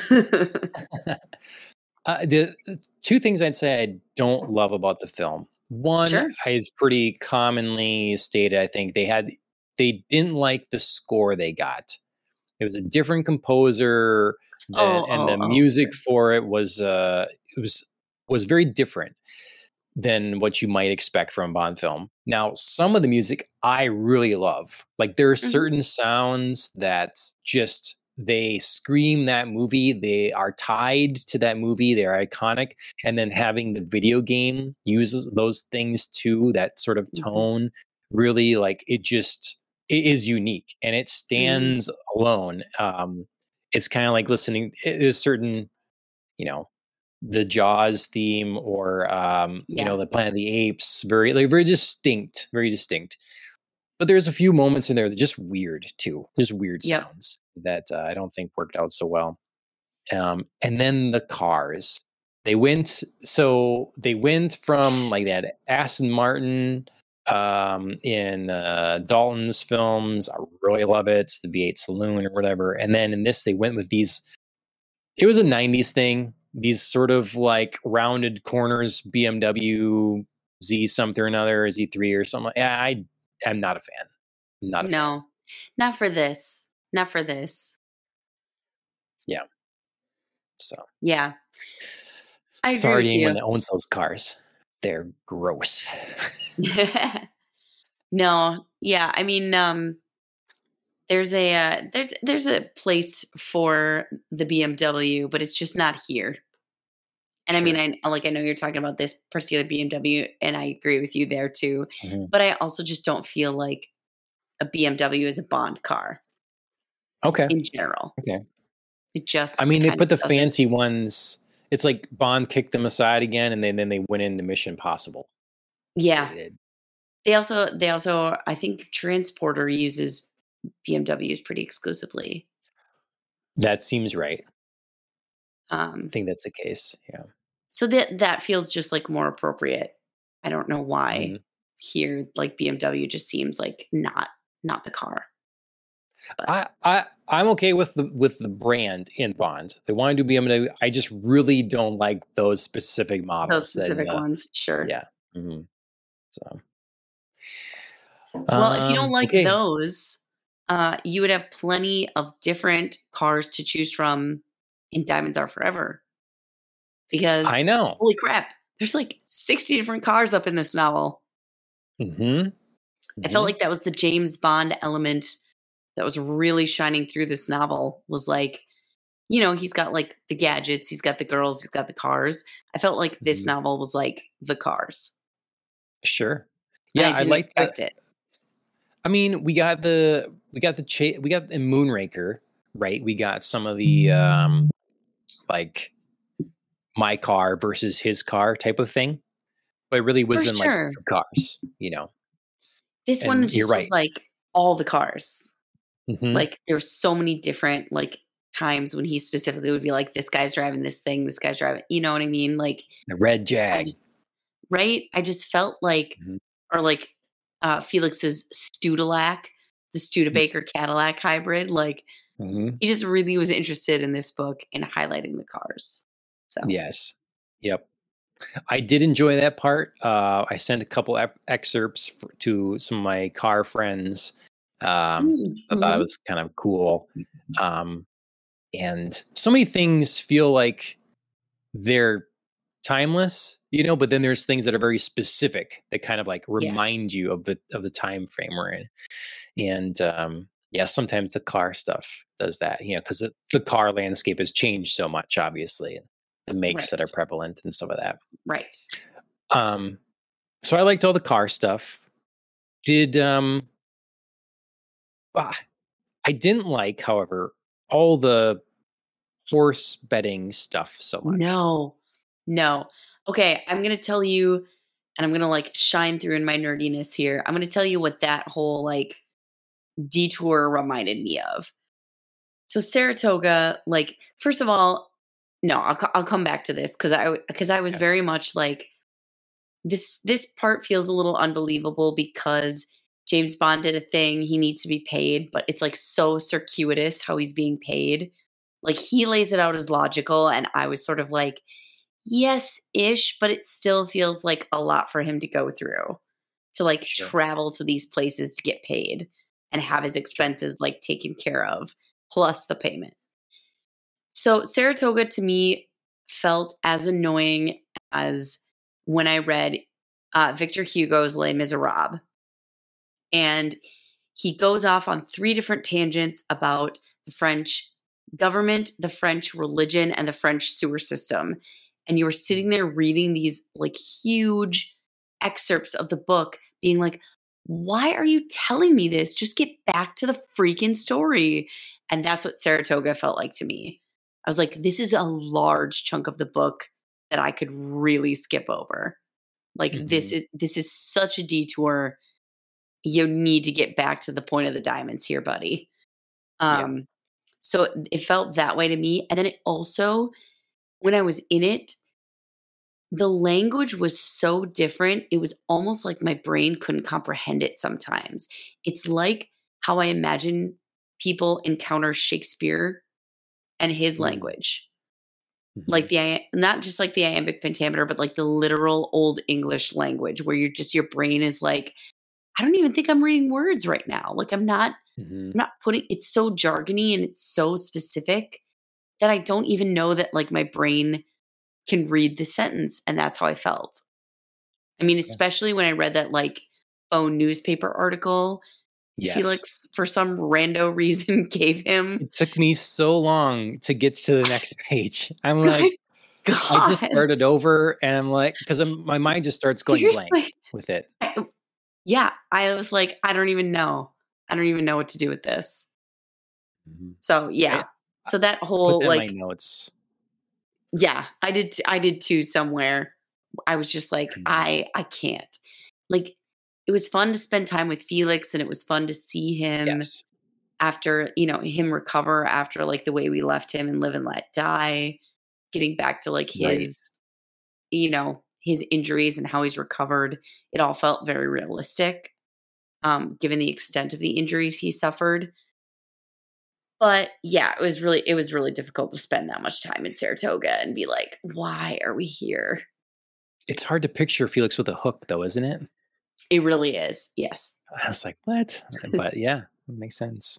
Uh, the the two things I'd say I don't love about the film. One Sure. is pretty commonly stated. I think they had they didn't like the score they got. It was a different composer, the, Oh, and the oh, oh, music for it was uh, it was was very different than what you might expect from a Bond film. Now, some of the music I really love. Like there are Mhm. certain sounds that just they scream that movie. They are tied to that movie. They're iconic. And then having the video game uses those things too, that sort of Mhm. tone, really like it just it is unique and it stands alone. Um, it's kind of like listening. There's certain, you know, the Jaws theme or um, you know the Planet of the Apes, very like very distinct, very distinct. But there's a few moments in there that just weird too. There's weird Yep. sounds that uh, I don't think worked out so well. Um, and then the cars, they went so they went from like that Aston Martin um in uh Dalton's films I really love it the V8 saloon or whatever and then in this they went with these it was a 90s thing these sort of like rounded corners BMW Z something or another Z3 or something yeah I I'm not a fan I'm not a fan. no, not for this. Not for this. Yeah. So Yeah. I sorry to anyone that owns those cars they're gross no, yeah. I mean, um, there's a uh, there's there's a place for the BMW, but it's just not here. And I mean, I like I know you're talking about this particular BMW, and I agree with you there too. Mhm. But I also just don't feel like a BMW is a Bond car okay in general. okay It just I mean, they put the doesn't- fancy ones. It's like Bond kicked them aside again, and then then they went into Mission Possible. Yeah, They they also they also I think Transporter uses BMWs pretty exclusively. that seems right. Um, I think that's the case. Yeah. so that that feels just like more appropriate. I don't know why Mhm. here like BMW just seems like not not the car. I I I'm okay with the with the brand in Bond. They want to do BMW. I just really don't like those specific models. Those that, specific uh, ones, sure. Yeah. Mm-hmm. So. Well, if you don't Um, like okay. those, uh, you would have plenty of different cars to choose from in Diamonds Are Forever. Because I know. holy crap, there's like 60 different cars up in this novel. mm-hmm I felt like that was the James Bond element that was really shining through this novel was like, you know, he's got like the gadgets, he's got the girls, he's got the cars. I felt like this Mhm. novel was like the cars. sure. And Yeah, I I like the, it. I mean, we got the we got the cha- we got the Moonraker, right? We got some of the um like my car versus his car type of thing. But it really was in sure. like cars, you know. This one just you're was right. like all the cars. Mhm. Like there were so many different like times when he specifically would be like, this guy's driving this thing, this guy's driving, you know what I mean? Like the red I Jag. just, right? I just felt like, Mhm. or like uh, Felix's Studillac, the Studebaker Cadillac hybrid. Like Mhm. he just really was interested in this book and highlighting the cars. So Yes. Yep. I did enjoy that part. Uh, I sent a couple ep- excerpts f to some of my car friends. Um, I thought it was kind of cool. Um, and so many things feel like they're timeless, you know, but then there's things that are very specific that kind of like remind you of the of the time frame we're in. And um, yeah, sometimes the car stuff does that, you know, because the car landscape has changed so much, obviously, the makes that are prevalent and some of that. right. Um, so I liked all the car stuff. Did um, ah, I didn't like, however, all the horse betting stuff so much. No, no. Okay, I'm gonna tell you, and I'm gonna like shine through in my nerdiness here. I'm gonna tell you what that whole like detour reminded me of. so Saratoga, like, first of all, no, I'll I'll come back to this because I because I was very much like this. This part feels a little unbelievable because James Bond did a thing. He needs to be paid, but it's like so circuitous how he's being paid. Like he lays it out as logical, and I was sort of like, yes, ish, but it still feels like a lot for him to go through to like Sure. travel to these places to get paid and have his expenses like taken care of plus the payment. So Saratoga to me felt as annoying as when I read uh, Victor Hugo's Les Miserables. And he goes off on three different tangents about the French government, the French religion, and the French sewer system. And you were sitting there reading these like huge excerpts of the book, being like, why are you telling me this? Just get back to the freaking story. And that's what Saratoga felt like to me. I was like, this is a large chunk of the book that I could really skip over. Like this Mhm. is this is such a detour. You need to get back to the point of the diamonds here, buddy. Yeah. Um so it- felt that way to me. And then it also, when I was in it, the language was so different. It was almost like my brain couldn't comprehend it sometimes. It's like how I imagine people encounter Shakespeare and his Mm. language. Mhm. Like the not just like the iambic pentameter, but like the literal old English language where you're just your brain is like, I don't even think I'm reading words right now. Like I'm not Mhm. I'm not putting it's so jargony and it's so specific that I don't even know that like my brain can read the sentence and that's how I felt. I mean, especially when I read that like phone newspaper article Yes. Felix for some rando reason gave him. It took me so long to get to the next page. I'm like, God, I just started over, and I'm like, because my mind just starts going blank with it. I- yeah, I was like, I don't even know. I don't even know what to do with this. Mhm. So yeah. So that whole like notes. yeah i did I did too somewhere i was just like Mhm. i i can't like it was fun to spend time with felix and it was fun to see him Yes. after you know him recover after like the way we left him and live and let die getting back to like his Right. you know his injuries and how he's recovered it all felt very realistic um given the extent of the injuries he suffered but yeah it was really it was really difficult to spend that much time in saratoga and be like why are we here It's hard to picture Felix with a hook, though, isn't it? it really is yes I was like, what? But yeah, it makes sense.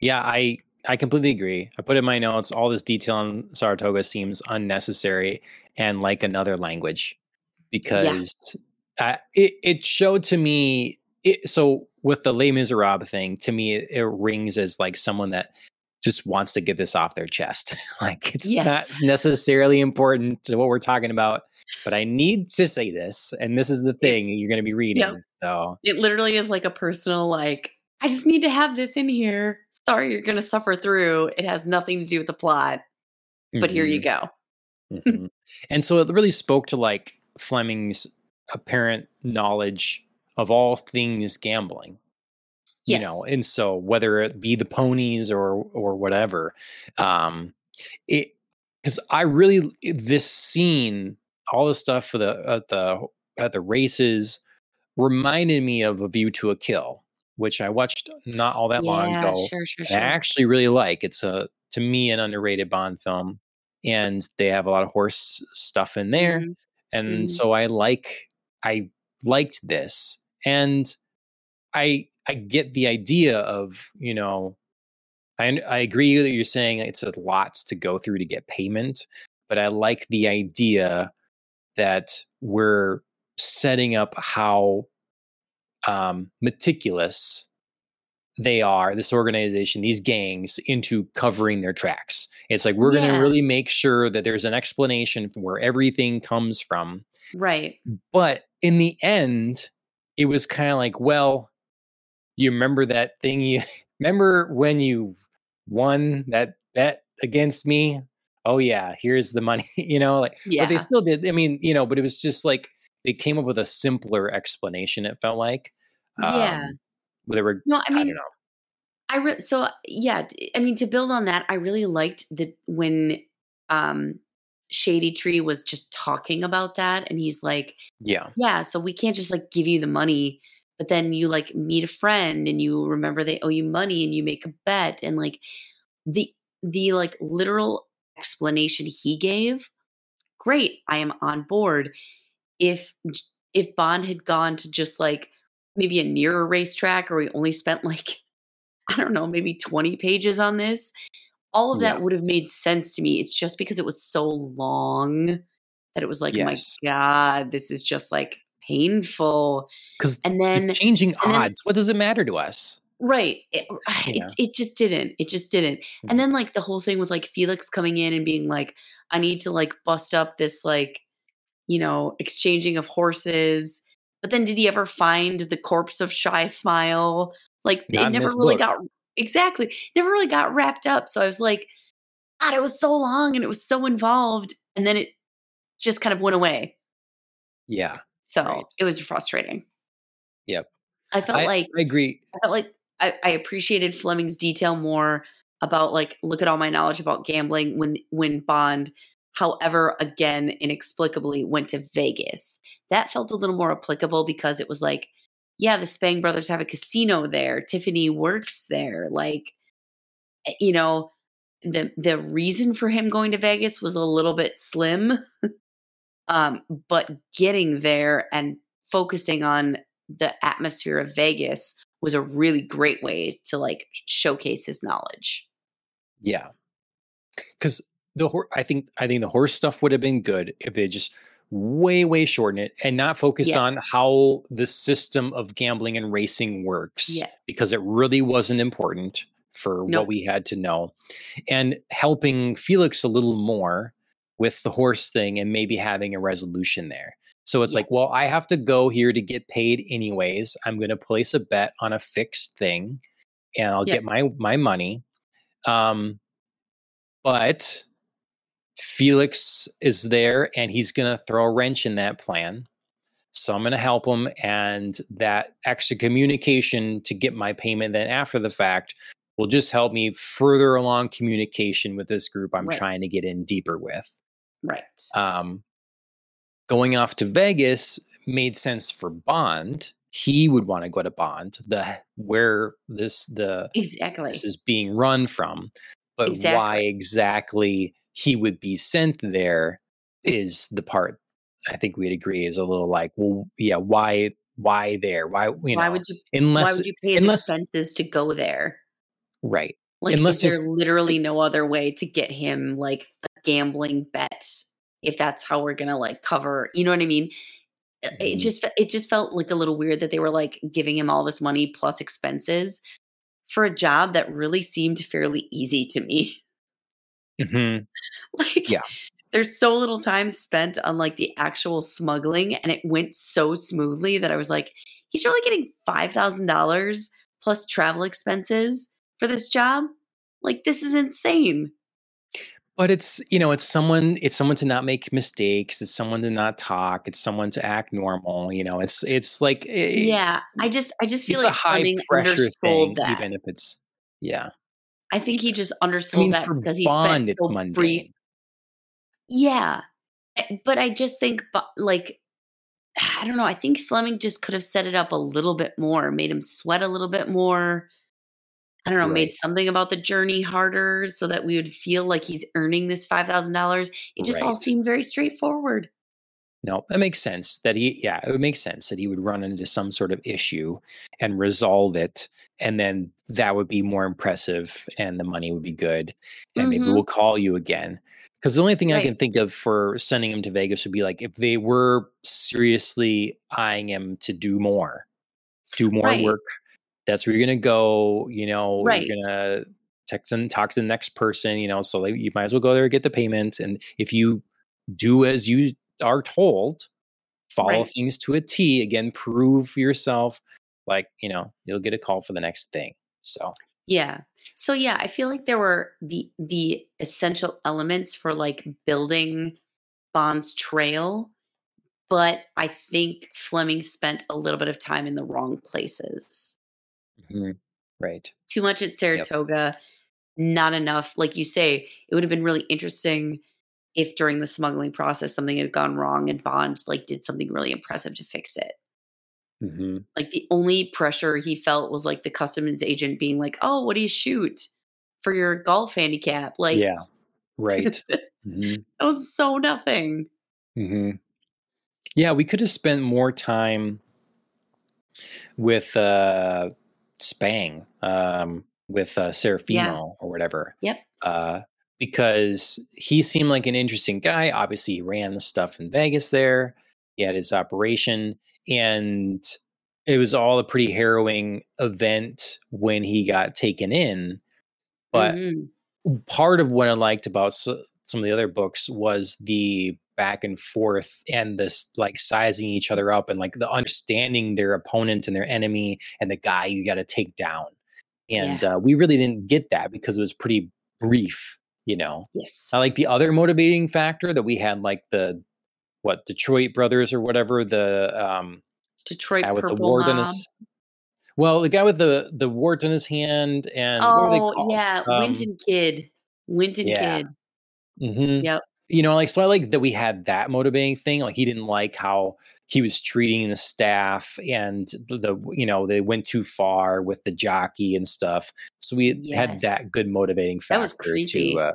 Yeah, I I completely agree. I put in my notes all this detail on Saratoga seems unnecessary and like another language because uh, it it showed to me it, so with the Les Miserables thing to me it, it rings as like someone that just wants to get this off their chest. like it's Yes. not necessarily important to what we're talking about, but I need to say this, and this is the thing you're going to be reading. So it literally is like a personal like i just need to have this in here sorry you're gonna suffer through it has nothing to do with the plot but here you mhm. go Mhm. and so it really spoke to like Fleming's apparent knowledge of all things gambling. Yes. You know, and so whether it be the ponies or or whatever, um, it because I really this scene, all the stuff for the at the at the races reminded me of A View to a Kill, which I watched not all that long ago. sure sure I actually really like. It's a to me an underrated Bond film, and they have a lot of horse stuff in there, Mhm. and Mhm. so I like I liked this, and I I get the idea of you know I I agree that you're saying it's a lot to go through to get payment, but I like the idea that we're setting up how um, meticulous they are this organization these gangs into covering their tracks. It's like we're going to really make sure that there's an explanation for where everything comes from. Right. But in the end it was kind of like well you remember that thing you remember when you won that bet against me? Oh yeah here's the money you know like but yeah. they still did i mean you know but it was just like they came up with a simpler explanation it felt like yeah um, they were no i I mean. I I re- so yeah, I mean to build on that, I really liked that when um Shady Tree was just talking about that and he's like, Yeah. Yeah, so we can't just like give you the money, but then you like meet a friend and you remember they owe you money and you make a bet and like the the like literal explanation he gave, great, I am on board. If if Bond had gone to just like maybe a nearer racetrack or we only spent like I don't know, maybe 20 pages on this, all of that Yeah. would have made sense to me. It's just because it was so long that it was like, Yes. my God, this is just like painful. Because And then, changing and then odds, what does it matter to us? right, it, You it, it just didn't. It just didn't. And mm-hmm. then, like, the whole thing with like Felix coming in and being like, I need to like bust up this, like, you know, exchanging of horses. But then, did he ever find the corpse of Shy Smile? Like, Not it never really book. got exactly, never really got wrapped up. So I was like, God, it was so long and it was so involved. And then it just kind of went away. Yeah. So Right. it was frustrating. Yep. I felt I, like I agree. I felt like I, I appreciated Fleming's detail more about like look at all my knowledge about gambling when when Bond, however, again inexplicably went to Vegas. That felt a little more applicable because it was like, yeah, the Spang brothers have a casino there. Tiffany works there. Like, eh, you know, the the reason for him going to Vegas was a little bit slim. um, but getting there and focusing on the atmosphere of Vegas was a really great way to like showcase his knowledge. Yeah. Because the horse, I think, I think the horse stuff would have been good if they just way, way shorten it and not focus Yes. on how the system of gambling and racing works. Yes. Because it really wasn't important for Nope. what we had to know. And helping Felix a little more with the horse thing and maybe having a resolution there. So it's like, well, I have to go here to get paid anyways. I'm going to place a bet on a fixed thing and I'll Yeah. get my my money. Um but Felix is there and he's going to throw a wrench in that plan. So I'm going to help him and that extra communication to get my payment then after the fact will just help me further along communication with this group I'm Right. trying to get in deeper with Right. um, going off to Vegas made sense for Bond. He would want to go to Bond, the where this the Exactly. this is being run from, but why Exactly. He would be sent there is the part I think we'd agree is a little like, well, yeah, why why there? Why you why know would you unless why would you pay his unless expenses to go there? right Like Unless is if- there literally no other way to get him like a gambling bet if that's how we're gonna like cover you know what I mean? It- It Mhm. just it just felt like a little weird that they were like giving him all this money plus expenses for a job that really seemed fairly easy to me. Mhm. like Yeah. there's so little time spent on like the actual smuggling and it went so smoothly that I was like, he's really getting five thousand dollars plus travel expenses for this job? Like this is insane. But it's you know it's someone it's someone to not make mistakes. It's someone to not talk. It's someone to act normal. You know it's it's like eh, Yeah. I just I just feel it's like a high pressure thing, that. even if it's yeah. I think he just I mean, that because he Bond, spent it's so mundane. brief Yeah. Eh, But I just think, like, I don't know. I think Fleming just could have set it up a little bit more, made him sweat a little bit more. I don't know, Right. made something about the journey harder so that we would feel like he's earning this $5,000. It just all seemed very straightforward. No, that makes sense. That he, yeah, it would make sense that he would run into some sort of issue and resolve it, and then that would be more impressive, and the money would be good, and maybe Mhm. we'll call you again. Because the only thing I can think of for sending him to Vegas would be like if they were seriously eyeing him to do more, do more Right. work. That's where you're gonna go. You know, Right. you're gonna text and talk to the next person. You know, so like, you might as well go there and get the payment. And if you do as you are told, follow Right. things to a T. Again, prove yourself. Like you know, you'll get a call for the next thing. So Yeah. So yeah, I feel like there were the the essential elements for like building Bond's trail, but I think Fleming spent a little bit of time in the wrong places. mhm, right. Too much at Saratoga, not enough. Like you say, it would have been really interesting if during the smuggling process something had gone wrong and Bond like did something really impressive to fix it. hmm Like the only pressure he felt was like the customs agent being like, "Oh, what do you shoot for your golf handicap?" Like yeah. Right. hmm that was so nothing. hmm Yeah, we could have spent more time with uh Spang, um, with uh Serafino or whatever. Yep. Uh because he seemed like an interesting guy. Obviously, he ran the stuff in Vegas there. He had his operation, and it was all a pretty harrowing event when he got taken in. But Mhm. part of what I liked about some of the other books was the back and forth and this like sizing each other up and like the understanding their opponent and their enemy and the guy you got to take down. And uh, we really didn't get that because it was pretty brief, you know. yes. I like the other motivating factor that we had, like the what Detroit brothers or whatever the um Detroit guy with the Purple in his well the guy with the the wart in his hand and what were they Oh yeah, Um, Winton Kid. Winton yeah. Kid. mhm. Yep. You know like so i like that we had that motivating thing like he didn't like how he was treating the staff and the, the you know they went too far with the jockey and stuff so we had that good motivating That was factor creepy. to uh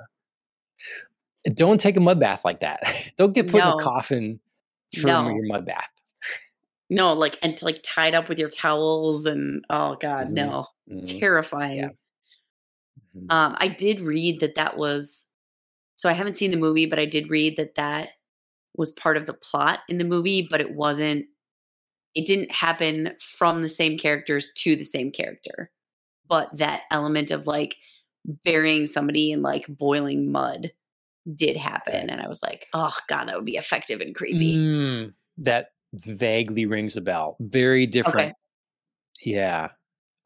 don't take a mud bath like that don't get put in a coffin from No. your mud bath No, like and like tied up with your towels and oh god, Mhm. no, Mhm. terrifying. Mhm. Um, I did read that that was. So I haven't seen the movie, but I did read that that was part of the plot in the movie, but it wasn't. It didn't happen from the same characters to the same character, but that element of like burying somebody in like boiling mud did happen, and I was like, oh god, that would be effective and creepy. Mm, that vaguely rings a bell very different Yeah.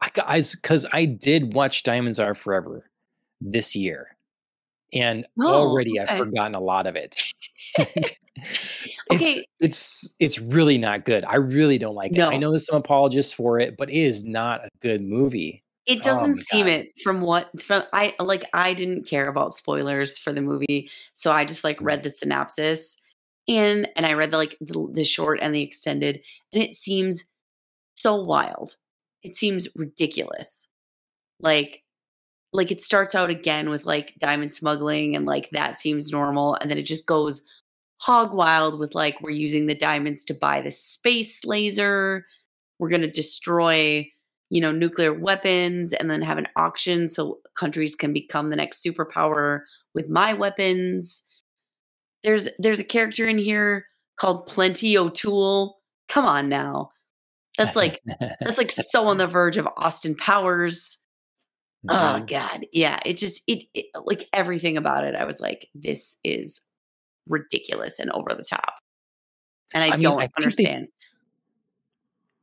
I guys, because I did watch Diamonds Are Forever this year. And Oh, already okay. I've forgotten a lot of it. it's, Okay. it's it's really not good. I really don't like it. I know there's some apologists for it, but it is not a good movie. It Oh doesn't my seem God. it from what from I like I didn't care about spoilers for the movie, so I just like Mm. read the synopsis and and I read the like the, the short and the extended and it seems so wild. It seems ridiculous. Like like it starts out again with like diamond smuggling and like that seems normal and then it just goes hog wild with like we're using the diamonds to buy the space laser. We're going to destroy you know nuclear weapons and then have an auction so countries can become the next superpower with my weapons. There's there's a character in here called plenty o'toole. Come on now. That's like that's like so on the verge of austin powers oh god. Yeah it just it, it like everything about it i was like this is ridiculous and over the top. And i, I don't I think they- understand.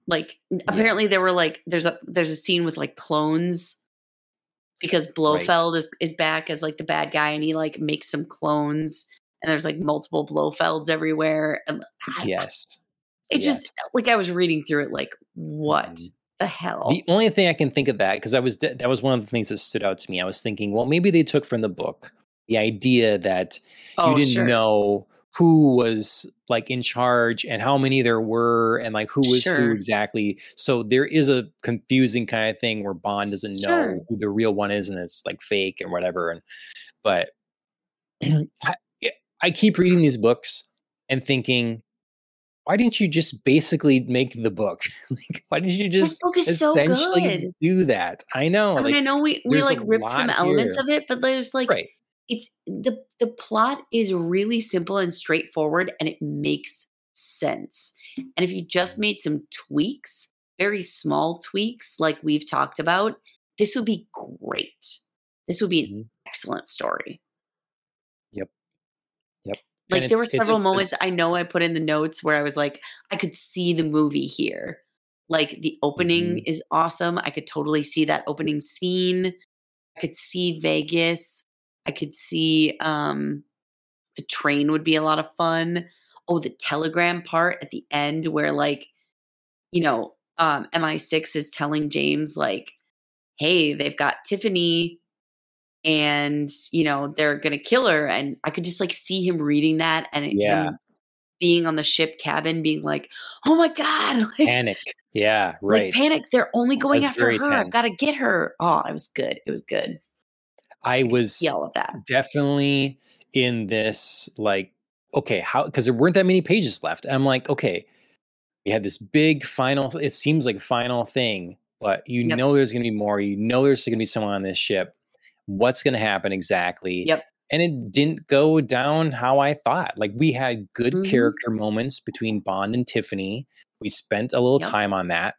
Like apparently there were like there's a there's a scene with like clones because blofeld is, is back as like the bad guy and he like makes some clones and there's like multiple blofelds everywhere and I- yes. it just yes. like i was reading through it like what? Mhm. The hell The only thing I can think of that because I was that was one of the things that stood out to me. I was thinking, well, maybe they took from the book the idea that oh you didn't sure know who was like in charge and how many there were and like who was Sure. who exactly. So there is a confusing kind of thing where Bond doesn't know Sure. who the real one is and it's like fake and whatever. And but I, I keep reading these books and thinking, why didn't you just basically make the book? like, why didn't you just so essentially good do that? I know, i mean like i know we we like ripped some lot elements of it but there's like right. it's the the plot is really simple and straightforward and it makes sense and if you just made some tweaks very small tweaks like we've talked about this would be great this would be an Mhm. excellent story. Like there were it's- it's a- several moments i know i put in the notes where i was like i could see the movie here. Like the opening Mhm. is awesome. I could totally see that opening scene. I could see vegas. I could see um the train would be a lot of fun. Oh the telegram part at the end where like you know um mi6 is telling james like hey, they've got Tiffany and, you know, they're going to kill her. And I could just like see him reading that and yeah. being on the ship cabin, being like, oh my God. Like, Panic. Yeah, right. Like panic. They're only going after her. I've got to get her. Oh, it was good. It was good. I was See all of that. definitely in this like okay how because there weren't that many pages left i'm like okay we had this big final it seems like final thing but you Yep. know there's going to be more you know there's going to be someone on this ship what's going to happen exactly Yep. and it didn't go down how i thought like we had good Mhm. character moments between bond and tiffany we spent a little Yep. time on that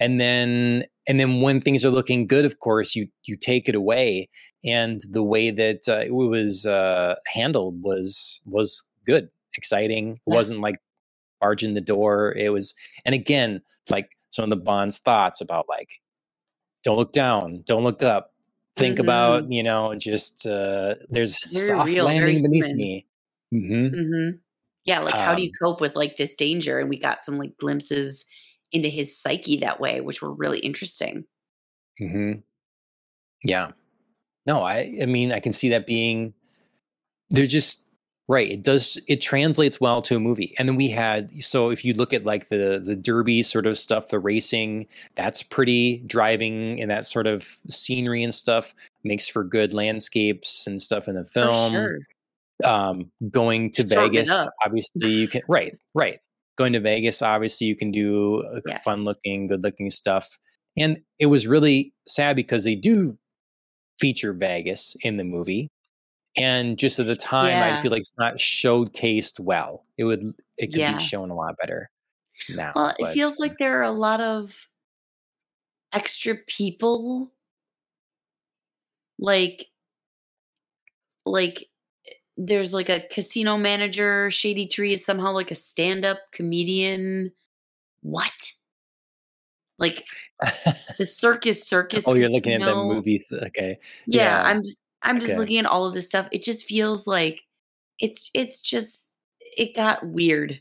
and then and then when things are looking good of course you you take it away and the way that uh, it was uh, handled was was good exciting it wasn't like barging the door it was and again like some of the bond's thoughts about like don't look down don't look up think about you know just uh there's Mm-hmm. Very soft real, landing beneath human. me hmm hmm Yeah, like how do you Um, cope with like this danger? And we got some like glimpses into his psyche that way, which were really interesting. hmm Yeah. No, I I mean I can see that being they're just right. It does it translates well to a movie. And then we had so if you look at like the the derby sort of stuff, the racing, that's pretty driving and that sort of scenery and stuff makes for good landscapes and stuff in the film. sure. Um going to Shorten Vegas, obviously you can right, right. Going to Vegas, obviously you can do Yes. fun looking, good looking stuff. And it was really sad because they do feature Vegas in the movie. And just at the time, I feel like it's not showcased well. It would it could Yeah. be shown a lot better now. Well, it but, feels like there are a lot of extra people like like eh, there's like a casino manager, Shady Tree is somehow like a stand-up comedian. What? Like the circus circus oh, you're looking at the casino. movie. Okay, Yeah, Yeah, I'm just I'm just okay. looking at all of this stuff. It just feels like it's it's just it got weird.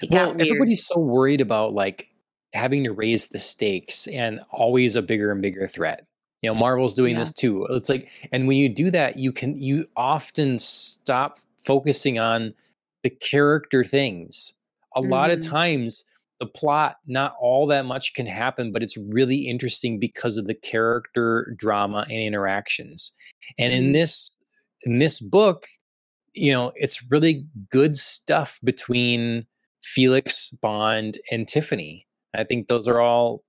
It well, got weird. everybody's so worried about like having to raise the stakes and always a bigger and bigger threat. You know, Marvel's doing Yeah. this too. It's like, and when you do that, you can you often stop focusing on the character things. A lot of mm-hmm. times, the plot, not all that much can happen, but it's really interesting because of the character drama and interactions. And in Mhm. this in this book, you know, it's really good stuff between Felix, Bond, and Tiffany. I think those are all,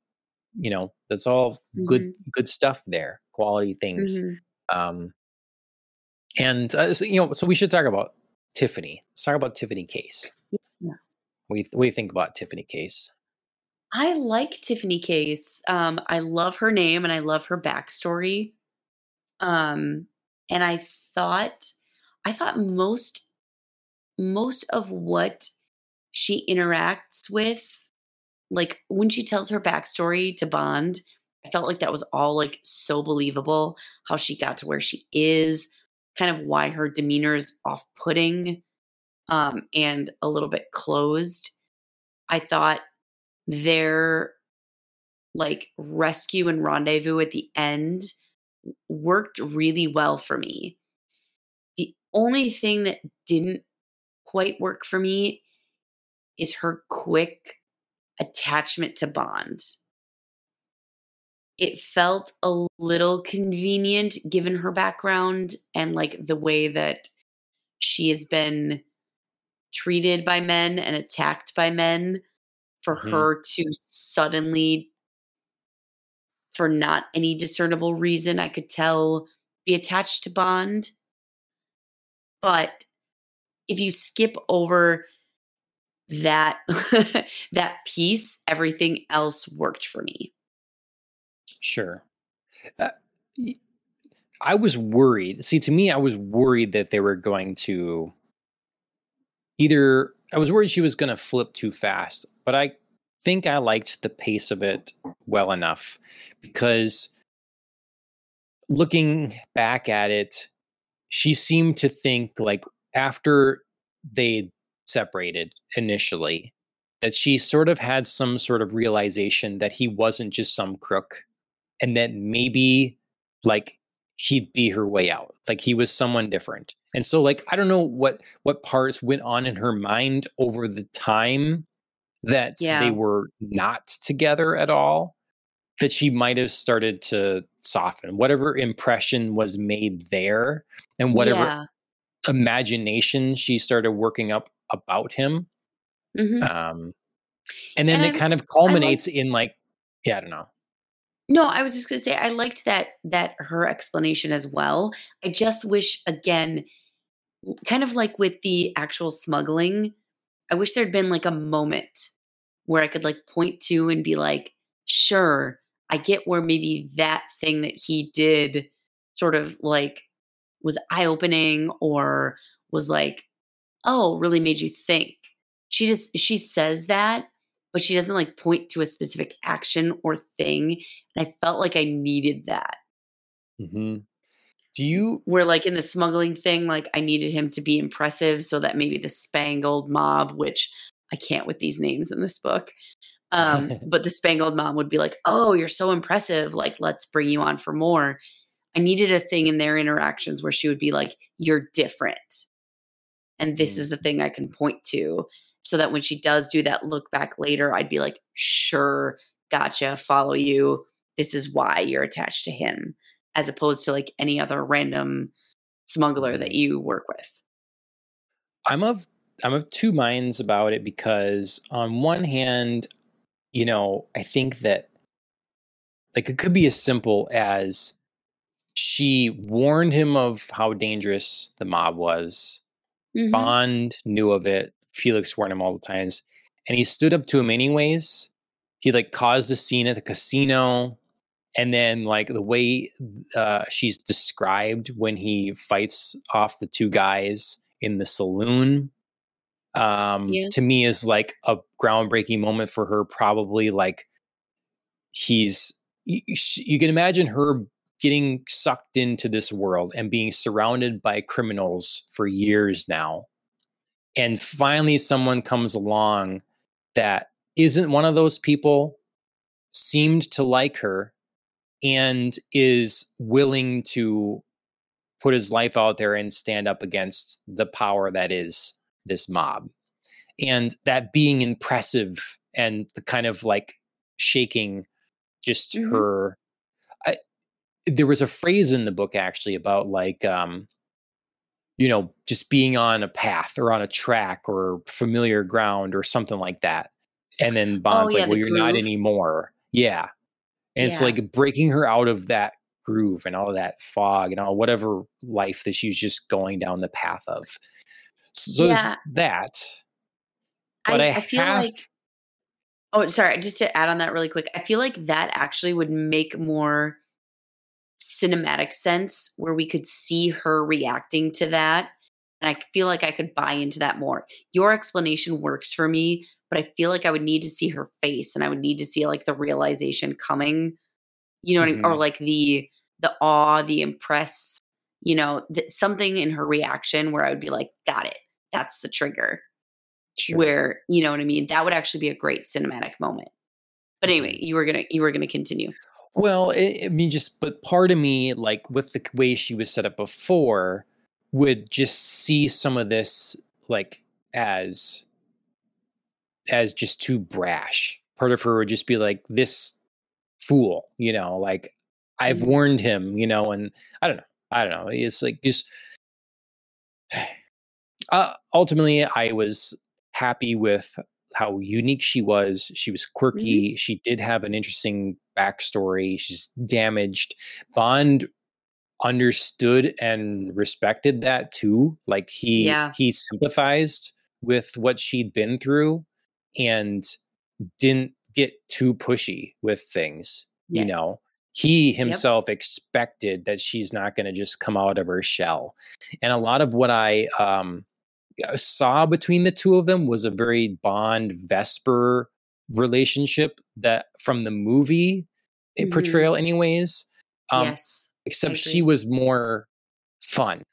you know, that's all good good stuff there, quality things. Mhm. Um, and uh, so, you know, so we should talk about Tiffany. Let's talk about Tiffany Case. Yeah. What do you, what do you think about Tiffany Case? I like Tiffany Case. Um, I love her name and I love her backstory. Um, and I thought, I thought most, most of what she interacts with, like when she tells her backstory to Bond, I felt like that was all like so believable. How she got to where she is, kind of why her demeanor is off-putting, um, and a little bit closed. I thought their like rescue and rendezvous at the end worked really well for me. The only thing that didn't quite work for me is her quick attachment to Bond. It felt a little convenient given her background and like the way that she has been treated by men and attacked by men for Mhm. her to suddenly for not any discernible reason I could tell be attached to Bond. But if you skip over that that piece, everything else worked for me. Sure. Uh, I was worried. See, to me, I was worried that they were going to either. I was worried she was going to flip too fast, but I think I liked the pace of it well enough because looking back at it, she seemed to think like after they separated initially that she sort of had some sort of realization that he wasn't just some crook and that maybe like he'd be her way out. Like he was someone different. And so like I don't know what what parts went on in her mind over the time that Yeah. they were not together at all that she might have started to soften whatever impression was made there and whatever Yeah. imagination she started working up about him Mhm. um and then And it I- kind of culminates in like yeah i don't know No, I was just gonna say I liked that that her explanation as well. I just wish again, kind of like with the actual smuggling, I wish there'd been like a moment where I could like point to and be like, sure, I get where maybe that thing that he did sort of like was eye opening or was like, oh, really made you think. She just she says that, but she doesn't like point to a specific action or thing. And I felt like I needed that. hmm do you Where like in the smuggling thing, like I needed him to be impressive so that maybe the Spangled Mob, which I can't with these names in this book. Um, but the Spangled Mob would be like, "Oh, you're so impressive! Like, let's bring you on for more." I needed a thing in their interactions where she would be like, "You're different," and this Mm. is the thing I can point to, so that when she does do that look back later, I'd be like, "Sure, gotcha, follow you. This is why you're attached to him," as opposed to like any other random smuggler that you work with. I'm of I'm of two minds about it because on one hand, you know, I think that like it could be as simple as she warned him of how dangerous the mob was. Mhm. Bond knew of it. Felix warned him all the times, and he stood up to him anyways. He like caused a scene at the casino, and then like the way uh, she's described when he fights off the two guys in the saloon, um, Yeah. to me is like a groundbreaking moment for her. Probably like he's you, you can imagine her getting sucked into this world and being surrounded by criminals for years now and finally someone comes along that isn't one of those people seemed to like her and is willing to put his life out there and stand up against the power that is this mob and that being impressive and the kind of like shaking just Mhm. her I, there was a phrase in the book actually about like um you know just being on a path or on a track or familiar ground or something like that. And then oh, bond's Oh, yeah, like well you're not anymore. Yeah. And it's like breaking her out of that groove and all that fog and all whatever life that she's just going down the path of. So Yeah. that. But I, I, I feel have like oh sorry just to add on that really quick i feel like that actually would make more cinematic sense where we could see her reacting to that and i feel like i could buy into that more your explanation works for me but i feel like i would need to see her face and i would need to see like the realization coming you know what I mean? or Mhm. like the the awe the impress you know th- something in her reaction where i would be like got it that's the trigger sure. where you know what I mean. That would actually be a great cinematic moment. But anyway, Mm-hmm. you were gonna you were gonna continue. Well, I, I mean, just but part of me, like with the way she was set up before, would just see some of this like as as just too brash. Part of her would just be like this fool, you know, like I've Mhm. warned him, you know, and I don't know, I don't know. It's like just uh, ultimately, I was happy with how unique she was. She was quirky. She did have an interesting backstory. She's damaged. Bond understood and respected that too. Like he Yeah. he sympathized with what she'd been through and didn't get too pushy with things. You know, he himself expected that she's not going to just come out of her shell. And a lot of what I um saw between the two of them was a very Bond Vesper relationship that from the movie Mhm. portrayal, anyways. Um, yes. except she was more fun.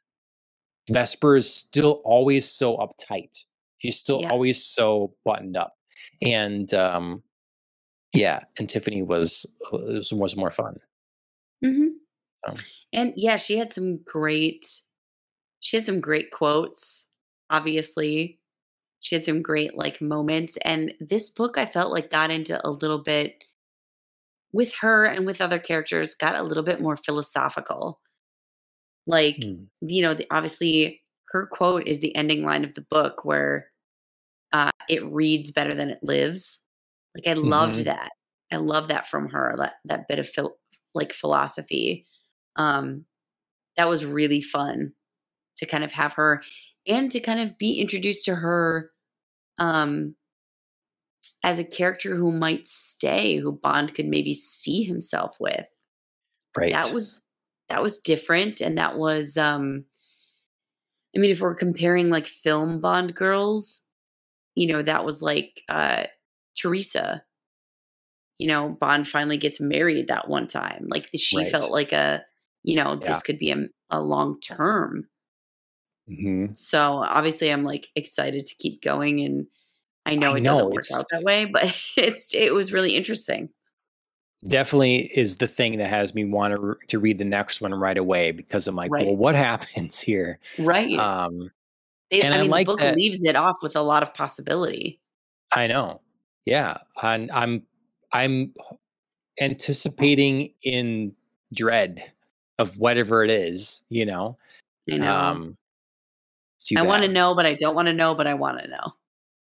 Vesper is still always so uptight. She's still Yeah. always so buttoned up, and um, yeah, and Tiffany was was, was more fun. Mm-hmm. So. And yeah, she had some great. She had some great quotes. Obviously, she had some great like moments, and this book I felt like got into a little bit with her and with other characters. Got a little bit more philosophical. Like mm. you know, the, obviously her quote is the ending line of the book where uh, it reads better than it lives. Like I loved mm-hmm. that. I love that from her. That that bit of phil- like philosophy. Um, that was really fun to kind of have her and to kind of be introduced to her um, as a character who might stay, who Bond could maybe see himself with. Right. That was that was different, and that was. um I mean, if we're comparing like film Bond girls, you know, that was like uh Teresa. You know, Bond finally gets married that one time. Like she right. felt like a, you know, yeah. this could be a, a long term. Mm-hmm. So obviously, I'm like excited to keep going, and I know I it know, doesn't work out that way, but it's it was really interesting. Definitely is the thing that has me want to, to read the next one right away because I'm like, right. well, what happens here? Right. Um, they, and I, I mean, like the book that, leaves it off with a lot of possibility. I know. Yeah, and I'm I'm anticipating in dread of whatever it is. You know. I know. Um, I want to know, but I don't want to know, but I want to know.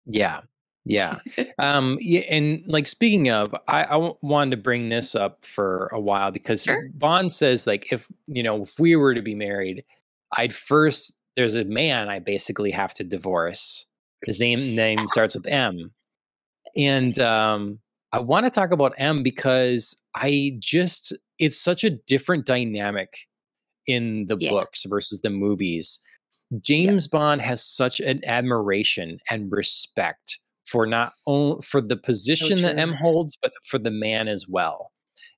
Yeah. Yeah. um, yeah. And like, speaking of, I, I wanted to bring this up for a while because sure. Bond says, like, if, you know, if we were to be married, I'd first there's a man I basically have to divorce. His name name starts with M, and um, I want to talk about M because I just it's such a different dynamic in the yeah. books versus the movies. James yeah. Bond has such an admiration and respect for not only for the position so that M holds, but for the man as well.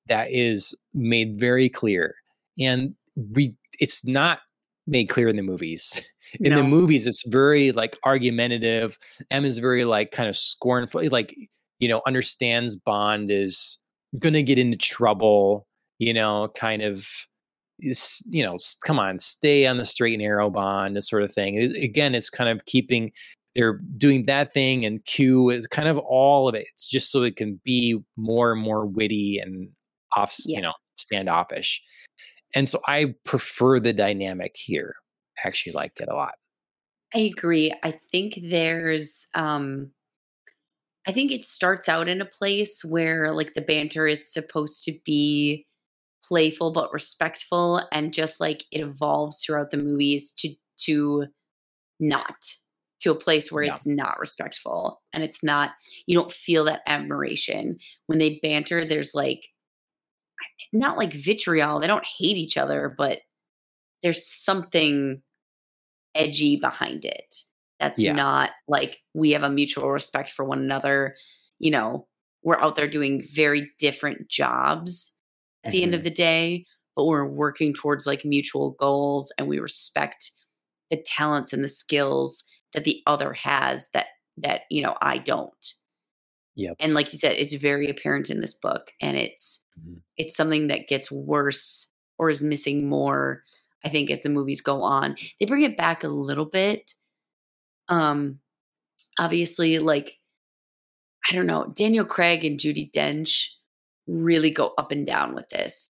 That is made very clear, and we it's not made clear in the movies. In no. the movies, it's very like argumentative. M is very like kind of scornful, like you know, understands Bond is gonna get into trouble. You know, kind of you know, come on, stay on the straight and narrow, Bond, this sort of thing. It, again, it's kind of keeping they're doing that thing, and Q is kind of all of it. It's just so it can be more and more witty and off, yeah. you know, standoffish. And so I prefer the dynamic here. I actually like it a lot. I agree. I think there's um I think it starts out in a place where like the banter is supposed to be playful but respectful and just like it evolves throughout the movies to to not to a place where it's not respectful and it's not you don't feel that admiration when they banter there's like not like vitriol. They don't hate each other, but there's something edgy behind it. That's yeah. not like we have a mutual respect for one another. You know, we're out there doing very different jobs at mm-hmm. the end of mm-hmm. the day, but we're working towards like mutual goals and we respect the talents and the skills that the other has that that you know I don't. Yeah. And like you said, it's very apparent in this book and it's mm-hmm. it's something that gets worse or is missing more, I think, as the movies go on. They bring it back a little bit. Um obviously, like I don't know, Daniel Craig and Judi Dench really go up and down with this.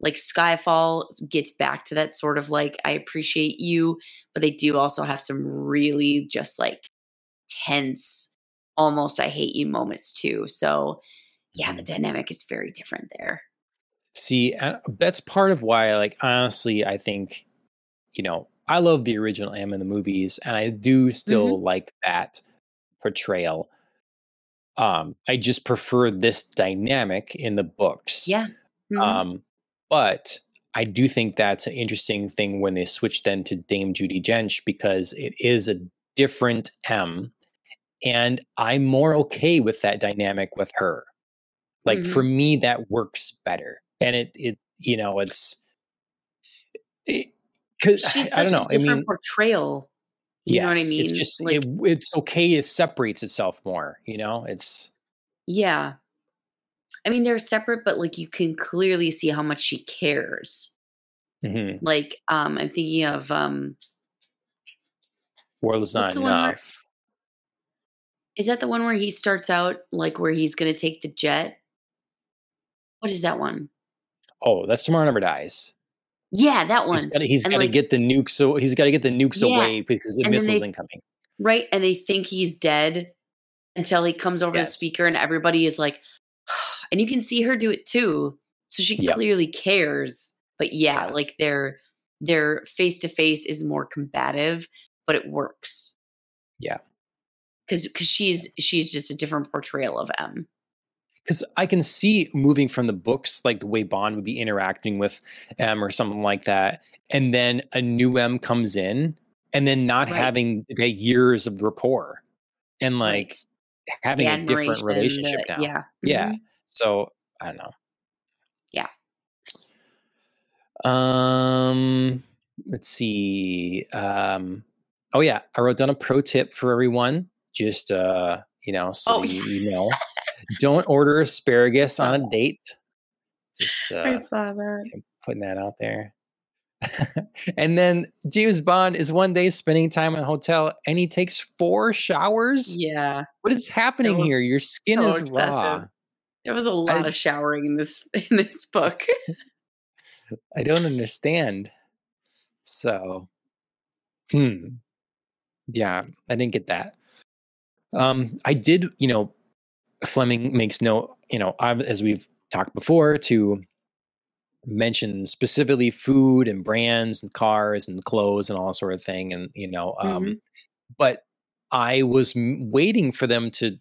Like Skyfall gets back to that sort of like, I appreciate you, but they do also have some really just like tense almost I hate you moments too. So yeah, the mm-hmm. dynamic is very different there. See, uh, that's part of why, like, honestly, I think, you know, I love the original M in the movies, and I do still mm-hmm. like that portrayal. Um, I just prefer this dynamic in the books. Yeah. Mm-hmm. Um, but I do think that's an interesting thing when they switch then to Dame Judi Dench because it is a different M and i'm more okay with that dynamic with her like mm-hmm. for me that works better and it it you know it's it, She's I, I, don't know. I mean, portrayal. You yes, know what I mean? It's just like, it, it's okay. It separates itself more. You know, it's yeah. I mean, they're separate, but like you can clearly see how much she cares. hmm Like, um, I'm thinking of um, World is not one where- enough. is that the one where he starts out like where he's going to take the jet? What is that one? Oh, that's tomorrow never dies. Yeah, that one. He's got he's And, got to like- get the nukes. So he's got to get the nukes Yeah. away because the And missiles they- incoming. Right. And they think he's dead until he comes over the speaker and everybody is like, and you can see her do it too. So she Yep. clearly cares. But yeah, Yeah. like their their face to face is more combative, but it works. Yeah. Cause cause she's she's just a different portrayal of M. because I can see moving from the books, like the way Bond would be interacting with M or something like that, and then a new M comes in, and then not Right. having the years of rapport, and like Right. having The a different relationship the- now. Yeah. Yeah. Mhm. So I don't know. Yeah. Um. Let's see. Um. Oh yeah, I wrote down a pro tip for everyone. Just uh, you know, so Oh, you, you know, don't order asparagus on a date. Just uh, saw that. putting that out there. and then James Bond is one day spending time in a hotel and he takes four showers. Yeah. What is happening here? Your skin so is excessive. raw. There was a lot I- of showering in this in this book. I don't understand. So, hmm. Yeah, I didn't get that. Um, I did, you know, Fleming makes no, you know, as we've talked before, to mention specifically food and brands and cars and clothes and all that sort of thing. And, you know, um, Mhm. but I was m- waiting for them to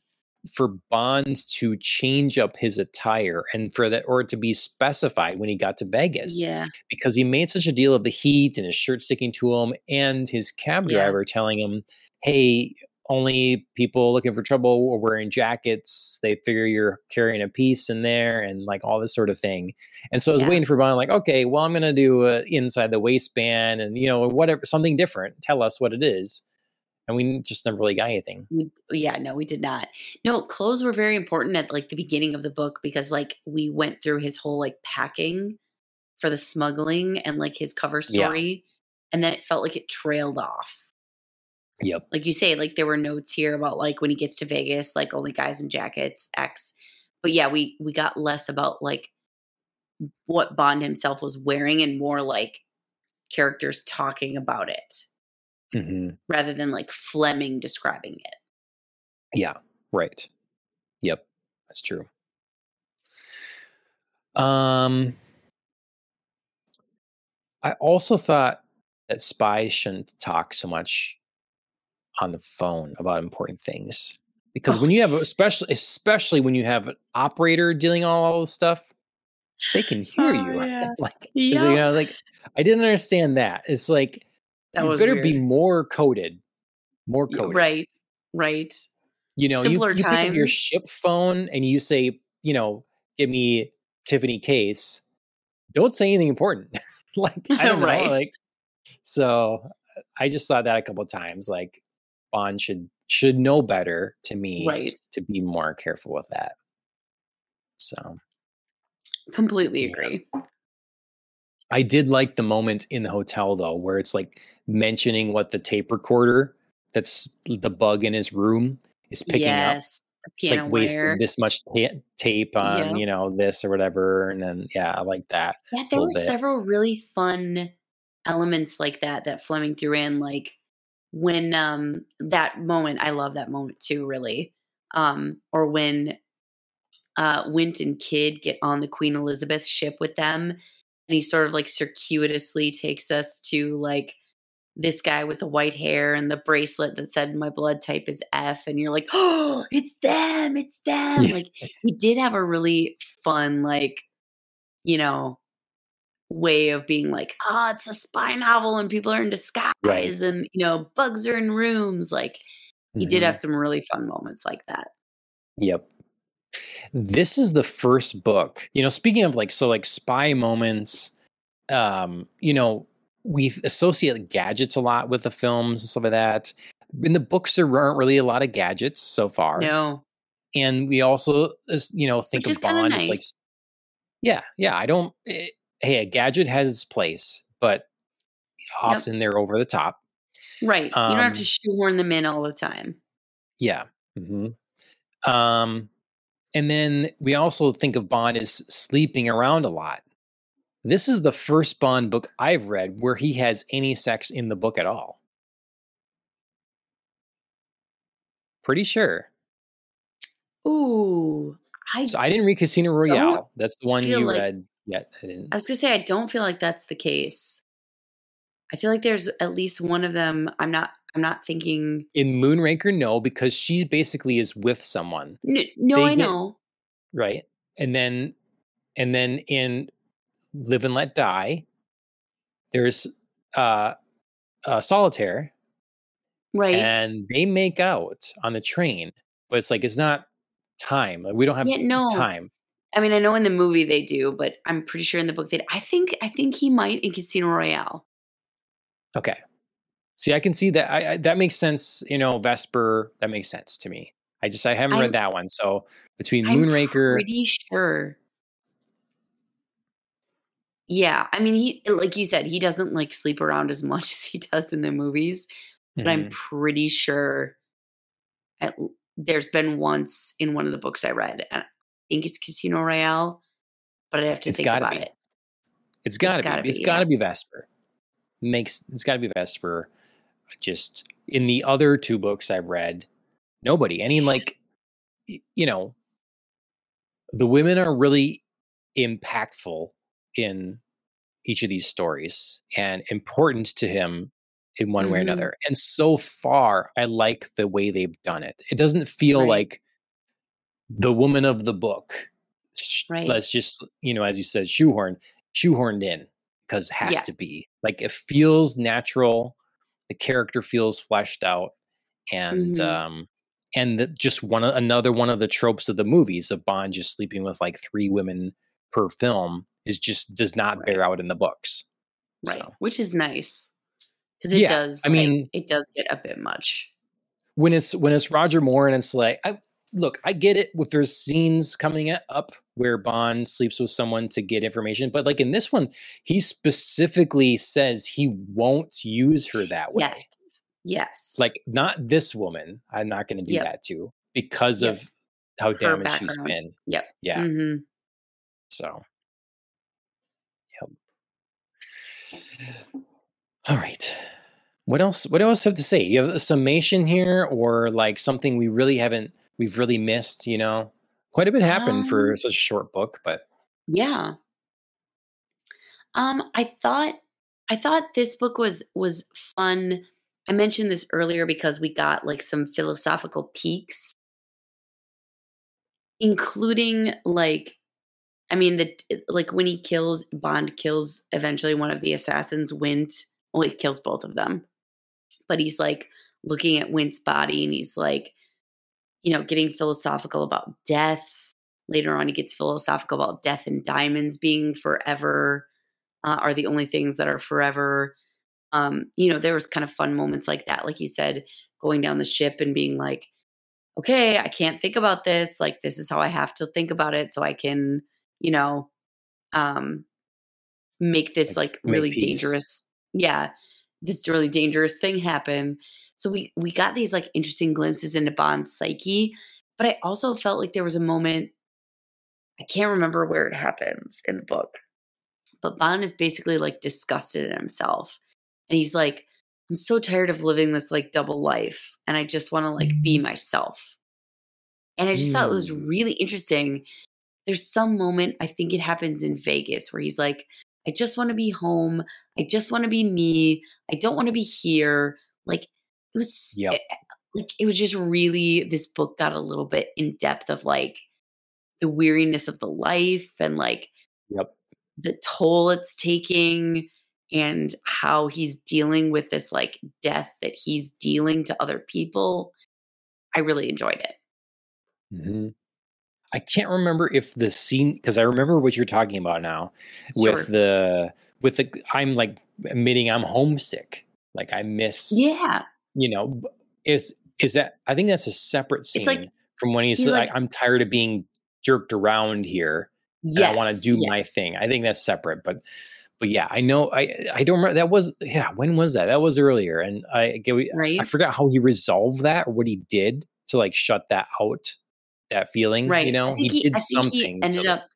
for Bond to change up his attire and for that or to be specified when he got to Vegas yeah. because he made such a deal of the heat and his shirt sticking to him and his cab Yeah. driver telling him, "Hey, only people looking for trouble are wearing jackets. They figure you're carrying a piece in there and like all this sort of thing." And so I was Yeah. waiting for Bond, like, okay, well, I'm gonna do uh, inside the waistband and you know whatever, something different. Tell us what it is. And we just never really got anything. We, yeah, no, we did not. No, clothes were very important at like the beginning of the book because like we went through his whole like packing for the smuggling and like his cover Yeah. story, and then it felt like it trailed off. Yep. Like you say, like there were notes here about like when he gets to Vegas, like only guys in jackets, X. But yeah, we we got less about like what Bond himself was wearing and more like characters talking about it hmm rather than like Fleming describing it. Yeah. Right. Yep. That's true. Um, I also thought that spies shouldn't talk so much on the phone about important things because oh. when Oh, you have, especially especially when you have an operator dealing all, all this stuff, they can hear Oh, you. yeah. like you know, like I didn't understand that. It's like That you was better weird. be more coded, more coded. Right. Right. you know, you, Simpler you pick up your ship phone and you say, you know, give me Tiffany Case. Don't say anything important. like I don't know. Like so I just thought that a couple of times. Like Bond should should know better to me Right. to be more careful with that. So Completely Yeah. agree. I did like the moment in the hotel though, where it's like mentioning what the tape recorder that's the bug in his room is picking up. yes. the it's like wasting this much ta- tape on Yeah. you know this or whatever and then yeah i like that Yeah, there were bit. several really fun elements like that that Fleming threw in. Like when um that moment, I love that moment too, really. Um, or when uh Wint and Kidd get on the Queen Elizabeth ship with them, and he sort of like circuitously takes us to like this guy with the white hair and the bracelet that said my blood type is F, and you're like, oh, it's them, it's them. Yeah. Like we did have a really fun, like, you know, way of being like, ah, it's a spy novel and people are in disguise and you know, bugs are in rooms. Like he did Mhm. have some really fun moments like that. yep this is the first book you know speaking of like so like spy moments um you know we associate gadgets a lot with the films and stuff like that in the books there aren't really a lot of gadgets so far No. and we also you know think Which of Bond as like nice. s- yeah, yeah. I don't. eh, hey, a gadget has its place, but Yep. often they're over the top. Right. You don't have to Um, shoehorn them in all the time. yeah. hmm Um, and then we also think of Bond as sleeping around a lot. This is the first Bond book I've read where he has any sex in the book at all. Pretty sure. Ooh. I So I didn't read Casino Royale. That's the one you like read yet. I didn't. I was gonna say I don't feel like that's the case. I feel like there's at least one of them. I'm not. I'm not thinking. In Moonraker, no, because she basically is with someone, No, I get- know. right? And then, and then in Live and Let Die, there's uh, uh Solitaire, Right. and they make out on the train, but it's like it's not time. Like, we don't have yeah. No. time. I mean, I know in the movie they do, but I'm pretty sure in the book they. I think. I think he might in Casino Royale. Okay. See, I can see that. I, I that makes sense. You know, Vesper. That makes sense to me. I just I haven't I'm. read that one. So between I'm Moonraker, pretty sure. Yeah, I mean, he like you said, he doesn't like sleep around as much as he does in the movies, but I'm Mhm. pretty sure at, there's been once in one of the books I read, and think it's Casino Royale, but I have to it's think about be. it. It's got to gotta be. It's got to be Vesper. Makes it's got to be Vesper. Just in the other two books I've read, nobody. Any like, you know, the women are really impactful in each of these stories and important to him in one way or hmm another. And so far, I like the way they've done it. It doesn't feel Right, like the woman of the book. right, Let's just, you know, as you said, shoehorn, shoehorned in because has yeah, to be. Like it feels natural. The character feels fleshed out, and hmm um, and the, just one another one of the tropes of the movies of Bond just sleeping with like three women per film is just does not right, bear out in the books. right, So which is nice because it yeah, does I like mean, it does get a bit much. when it's when it's Roger Moore and it's like I look, I get it if there's scenes coming up where Bond sleeps with someone to get information, but like in this one, he specifically says he won't use her that way. Yes, yes, Like not this woman, I'm not going to do yep, that to because yep. of how Her damaged she's background. been. Yep. Yeah. hmm So, yep. All right. What else? What else have to say? You have a summation here, or like something we really haven't, we've really missed. You know, quite a bit happened for Um. such a short book, but Yeah. Um. I thought. I thought this book was was fun. I mentioned this earlier because we got like some philosophical peaks, including like I mean the like when he kills Bond kills eventually one of the assassins, Wint. Well, he kills both of them, but he's like looking at Wint's body and he's like, you know, getting philosophical about death. Later on, he gets philosophical about death and diamonds being forever uh, are the only things that are forever. Um, you know, there was kind of fun moments like that, like you said, going down the ship and being like, okay, I can't think about this. Like, this is how I have to think about it so I can, you know, um, make this like like really dangerous, yeah, this really dangerous thing happen. So we we got these like interesting glimpses into Bond's psyche, but I also felt like there was a moment I can't remember where it happens in the book, but Bond is basically like disgusted at himself, and he's like, "I'm so tired of living this like double life, and I just want to like be myself." And I just thought it was Mm. really interesting. There's some moment I think it happens in Vegas where he's like, "I just want to be home. I just want to be me. I don't want to be here." Like it was Yep. eh, like it was just really this book got a little bit in depth of like the weariness of the life and like Yep. the toll it's taking and how he's dealing with this like death that he's dealing to other people. I really enjoyed it. hmm I can't remember if the scene because I remember what you're talking about now with the with the I'm like admitting I'm homesick. Like I miss, Yeah. you know, is is that I think that's a separate It's like scene from when he He's like- like, "I'm tired of being jerked around here, yes, I want to do yes. my thing." I think that's separate, but but yeah, I know I I don't remember that was yeah when was that? That was earlier, and I get I right, forgot how he resolved that or what he did to like shut that out, that feeling. right. You know, he, he, did something. he ended up.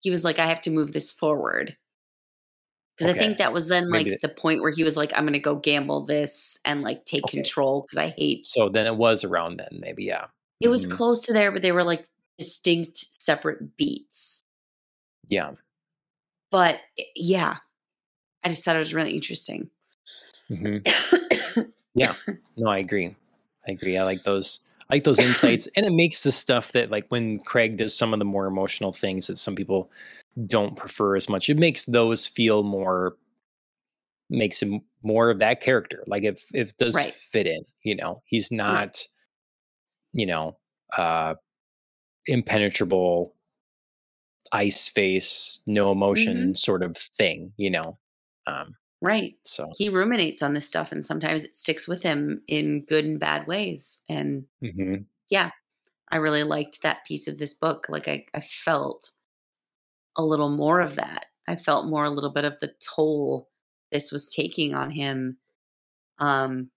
He was like, I have to move this forward. Because I think that was then like Maybe the point where he was like, I'm going to go gamble this and like take Okay. control because I hate. So then it was around then, maybe yeah. It was Mhm. close to there, but they were like distinct, separate beats. Yeah. But eh, yeah, I just thought it was really interesting. hmm No, I agree. I agree. I like those. I like those insights, and it makes the stuff that like when Craig does some of the more emotional things that some people don't prefer as much. It makes those feel more. Makes him more of that character. Like if if does Right. fit in. You know, he's not. You know, uh impenetrable ice face, no emotion sort of thing. You know, um. Right. So. He ruminates on this stuff, and sometimes it sticks with him in good and bad ways. And mhm. yeah, I really liked that piece of this book. Like I, I felt a little more of that. I felt more a little bit of the toll this was taking on him. Um,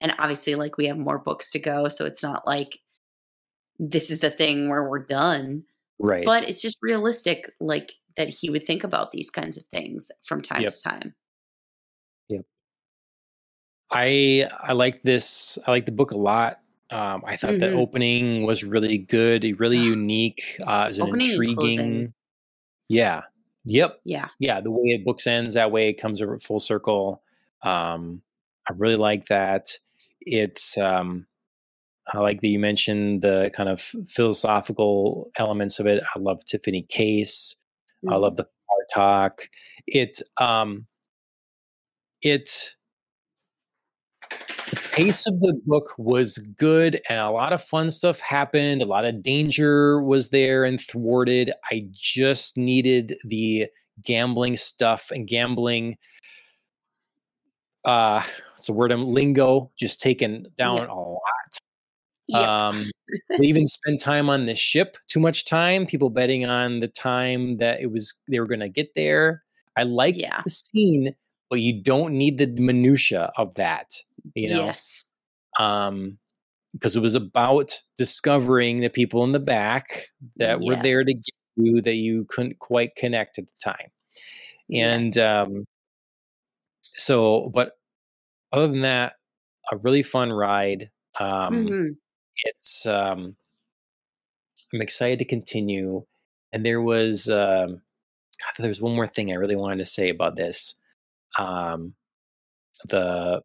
and obviously, like we have more books to go, so it's not like this is the thing where we're done. Right. But it's just realistic, like that he would think about these kinds of things from time Yep. to time. I I like this. I like the book a lot. Um, I thought the Mhm. opening was really good, really unique. Uh, an Opening intriguing. Yeah. Yep. Yeah. Yeah. The way it books ends that way, it comes over full circle. Um, I really like that. It's. Um, I like that you mentioned the kind of philosophical elements of it. I love Tiffany Case. I Mhm. love the car talk. It. Um, it the pace of the book was good and a lot of fun stuff happened a lot of danger was there and thwarted i just needed the gambling stuff and gambling uh it's a word i'm lingo just taken down Yep. a lot Yep. um they even spend time on the ship too much time people betting on the time that it was they were going to get there i like Yeah. the scene but you don't need the minutia of that you know yes. um because it was about discovering the people in the back that were there to Yes. get you that you couldn't quite connect at the time and Yes. um so but other than that a really fun ride um Mhm. it's um i'm excited to continue and there was um God, there was one more thing i really wanted to say about this um the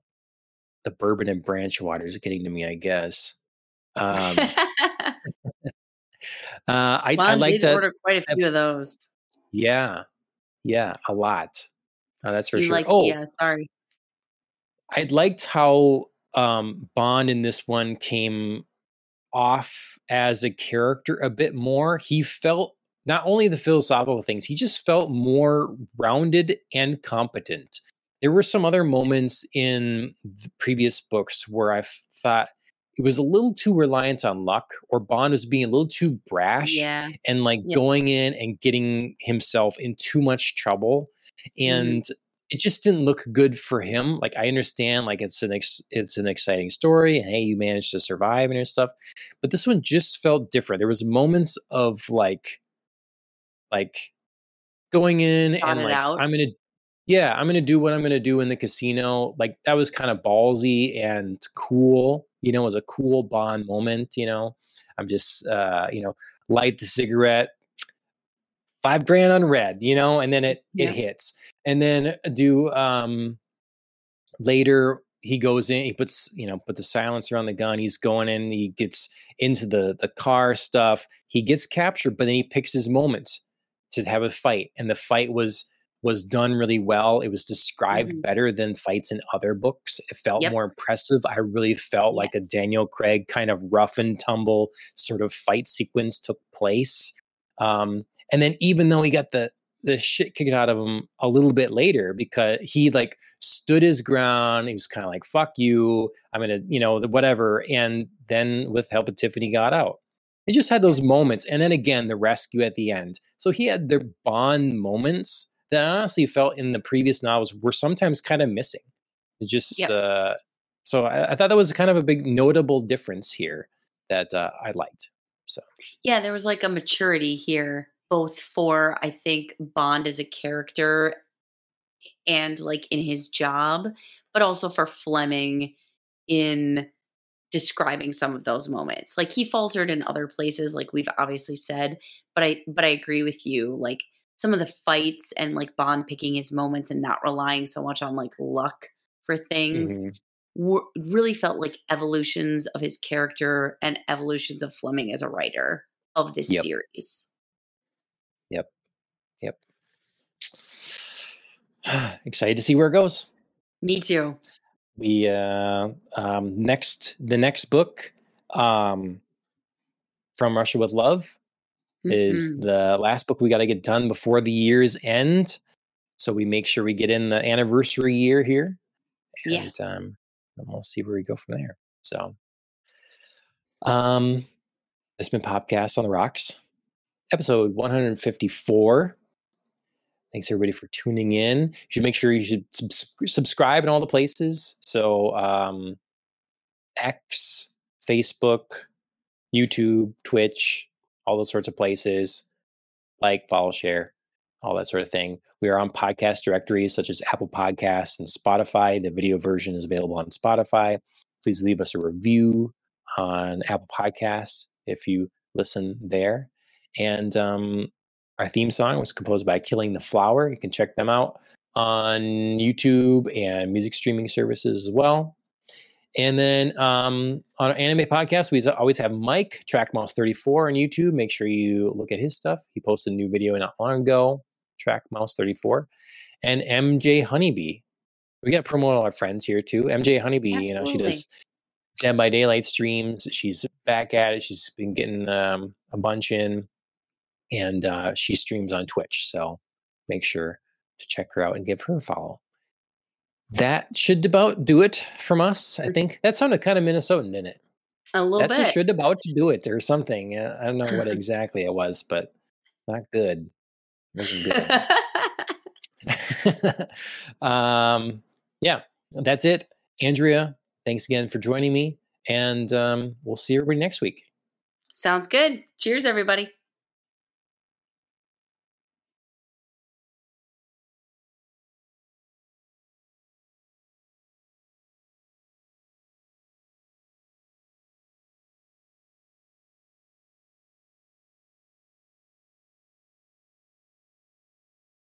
the bourbon and branch water is getting to me i guess um uh i, I like did that order quite a few of those. yeah yeah a lot uh, that's for you sure like? oh Yeah. Sorry. I liked how um, Bond in this one came off as a character a bit more. He felt not only the philosophical things, he just felt more rounded and competent. There were some other moments in the previous books where I thought it was a little too reliant on luck, or Bond was being a little too brash Yeah. and like Yeah. going in and getting himself in too much trouble Mm-hmm. and it just didn't look good for him like i understand like it's an ex- it's an exciting story and hey you managed to survive and stuff but this one just felt different there was moments of like like going in and like out. i'm gonna yeah i'm gonna do what i'm gonna do in the casino like that was kind of ballsy and cool you know it was a cool bond moment you know i'm just uh you know light the cigarette five grand on red you know and then it Yeah. it hits and then do um later he goes in he puts you know put the silencer on the gun he's going in he gets into the the car stuff he gets captured but then he picks his moments to have a fight and the fight was was done really well it was described Mhm. better than fights in other books it felt Yep. more impressive i really felt like a daniel craig kind of rough and tumble sort of fight sequence took place um and then even though he got the the shit kicked out of him a little bit later because he like stood his ground. He was kind of like, fuck you. I'm going to, you know, whatever. And then with help of Tiffany got out. It just had those moments. And then again, the rescue at the end. So he had their bond moments that I honestly felt in the previous novels were sometimes kind of missing. It just yep. uh, so I, I, thought that was kind of a big notable difference here that uh, I liked. So yeah, there was like a maturity here, both for I think Bond as a character and like in his job, but also for Fleming in describing some of those moments. Like he faltered in other places, like we've obviously said, but I but I agree with you. Like some of the fights and like Bond picking his moments and not relying so much on like luck for things mm-hmm. were, really felt like evolutions of his character and evolutions of Fleming as a writer of this yep. series. Yep. Yep. Excited to see where it goes. Me too. We uh um next the next book um from Russia with Love mm-hmm. is the last book we got to get done before the year's end. So we make sure we get in the anniversary year here. And, yes. um, and we'll see where we go from there. So, um, this has been Popcast on the Rocks, episode 154. Thanks everybody for tuning in. You should make sure you should subs- subscribe in all the places. So, um, X, Facebook, YouTube, Twitch, all those sorts of places. Like, follow, share, all that sort of thing. We are on podcast directories such as Apple Podcasts and Spotify. The video version is available on Spotify. Please leave us a review on Apple Podcasts if you listen there. And um, our theme song was composed by Killing the Flower. You can check them out on YouTube and music streaming services as well. And then um, on our anime podcast, we always have Mike, TrackMouse34 on YouTube. Make sure you look at his stuff. He posted a new video not long ago, TrackMouse34. And MJ Honeybee. We got to promote all our friends here too. MJ Honeybee, Absolutely. you know, she does Dead by Daylight streams. She's back at it. She's been getting um, a bunch in, and uh, she streams on Twitch. So make sure to check her out and give her a follow that should about do it from us. I think that sounded kind of Minnesotan, didn't it? A little that bit. Just should about to do it or something. I don't know what exactly it was, but not good. Good. um, yeah, that's it. Andrea, thanks again for joining me, and um, we'll see everybody next week. Sounds good. Cheers, everybody.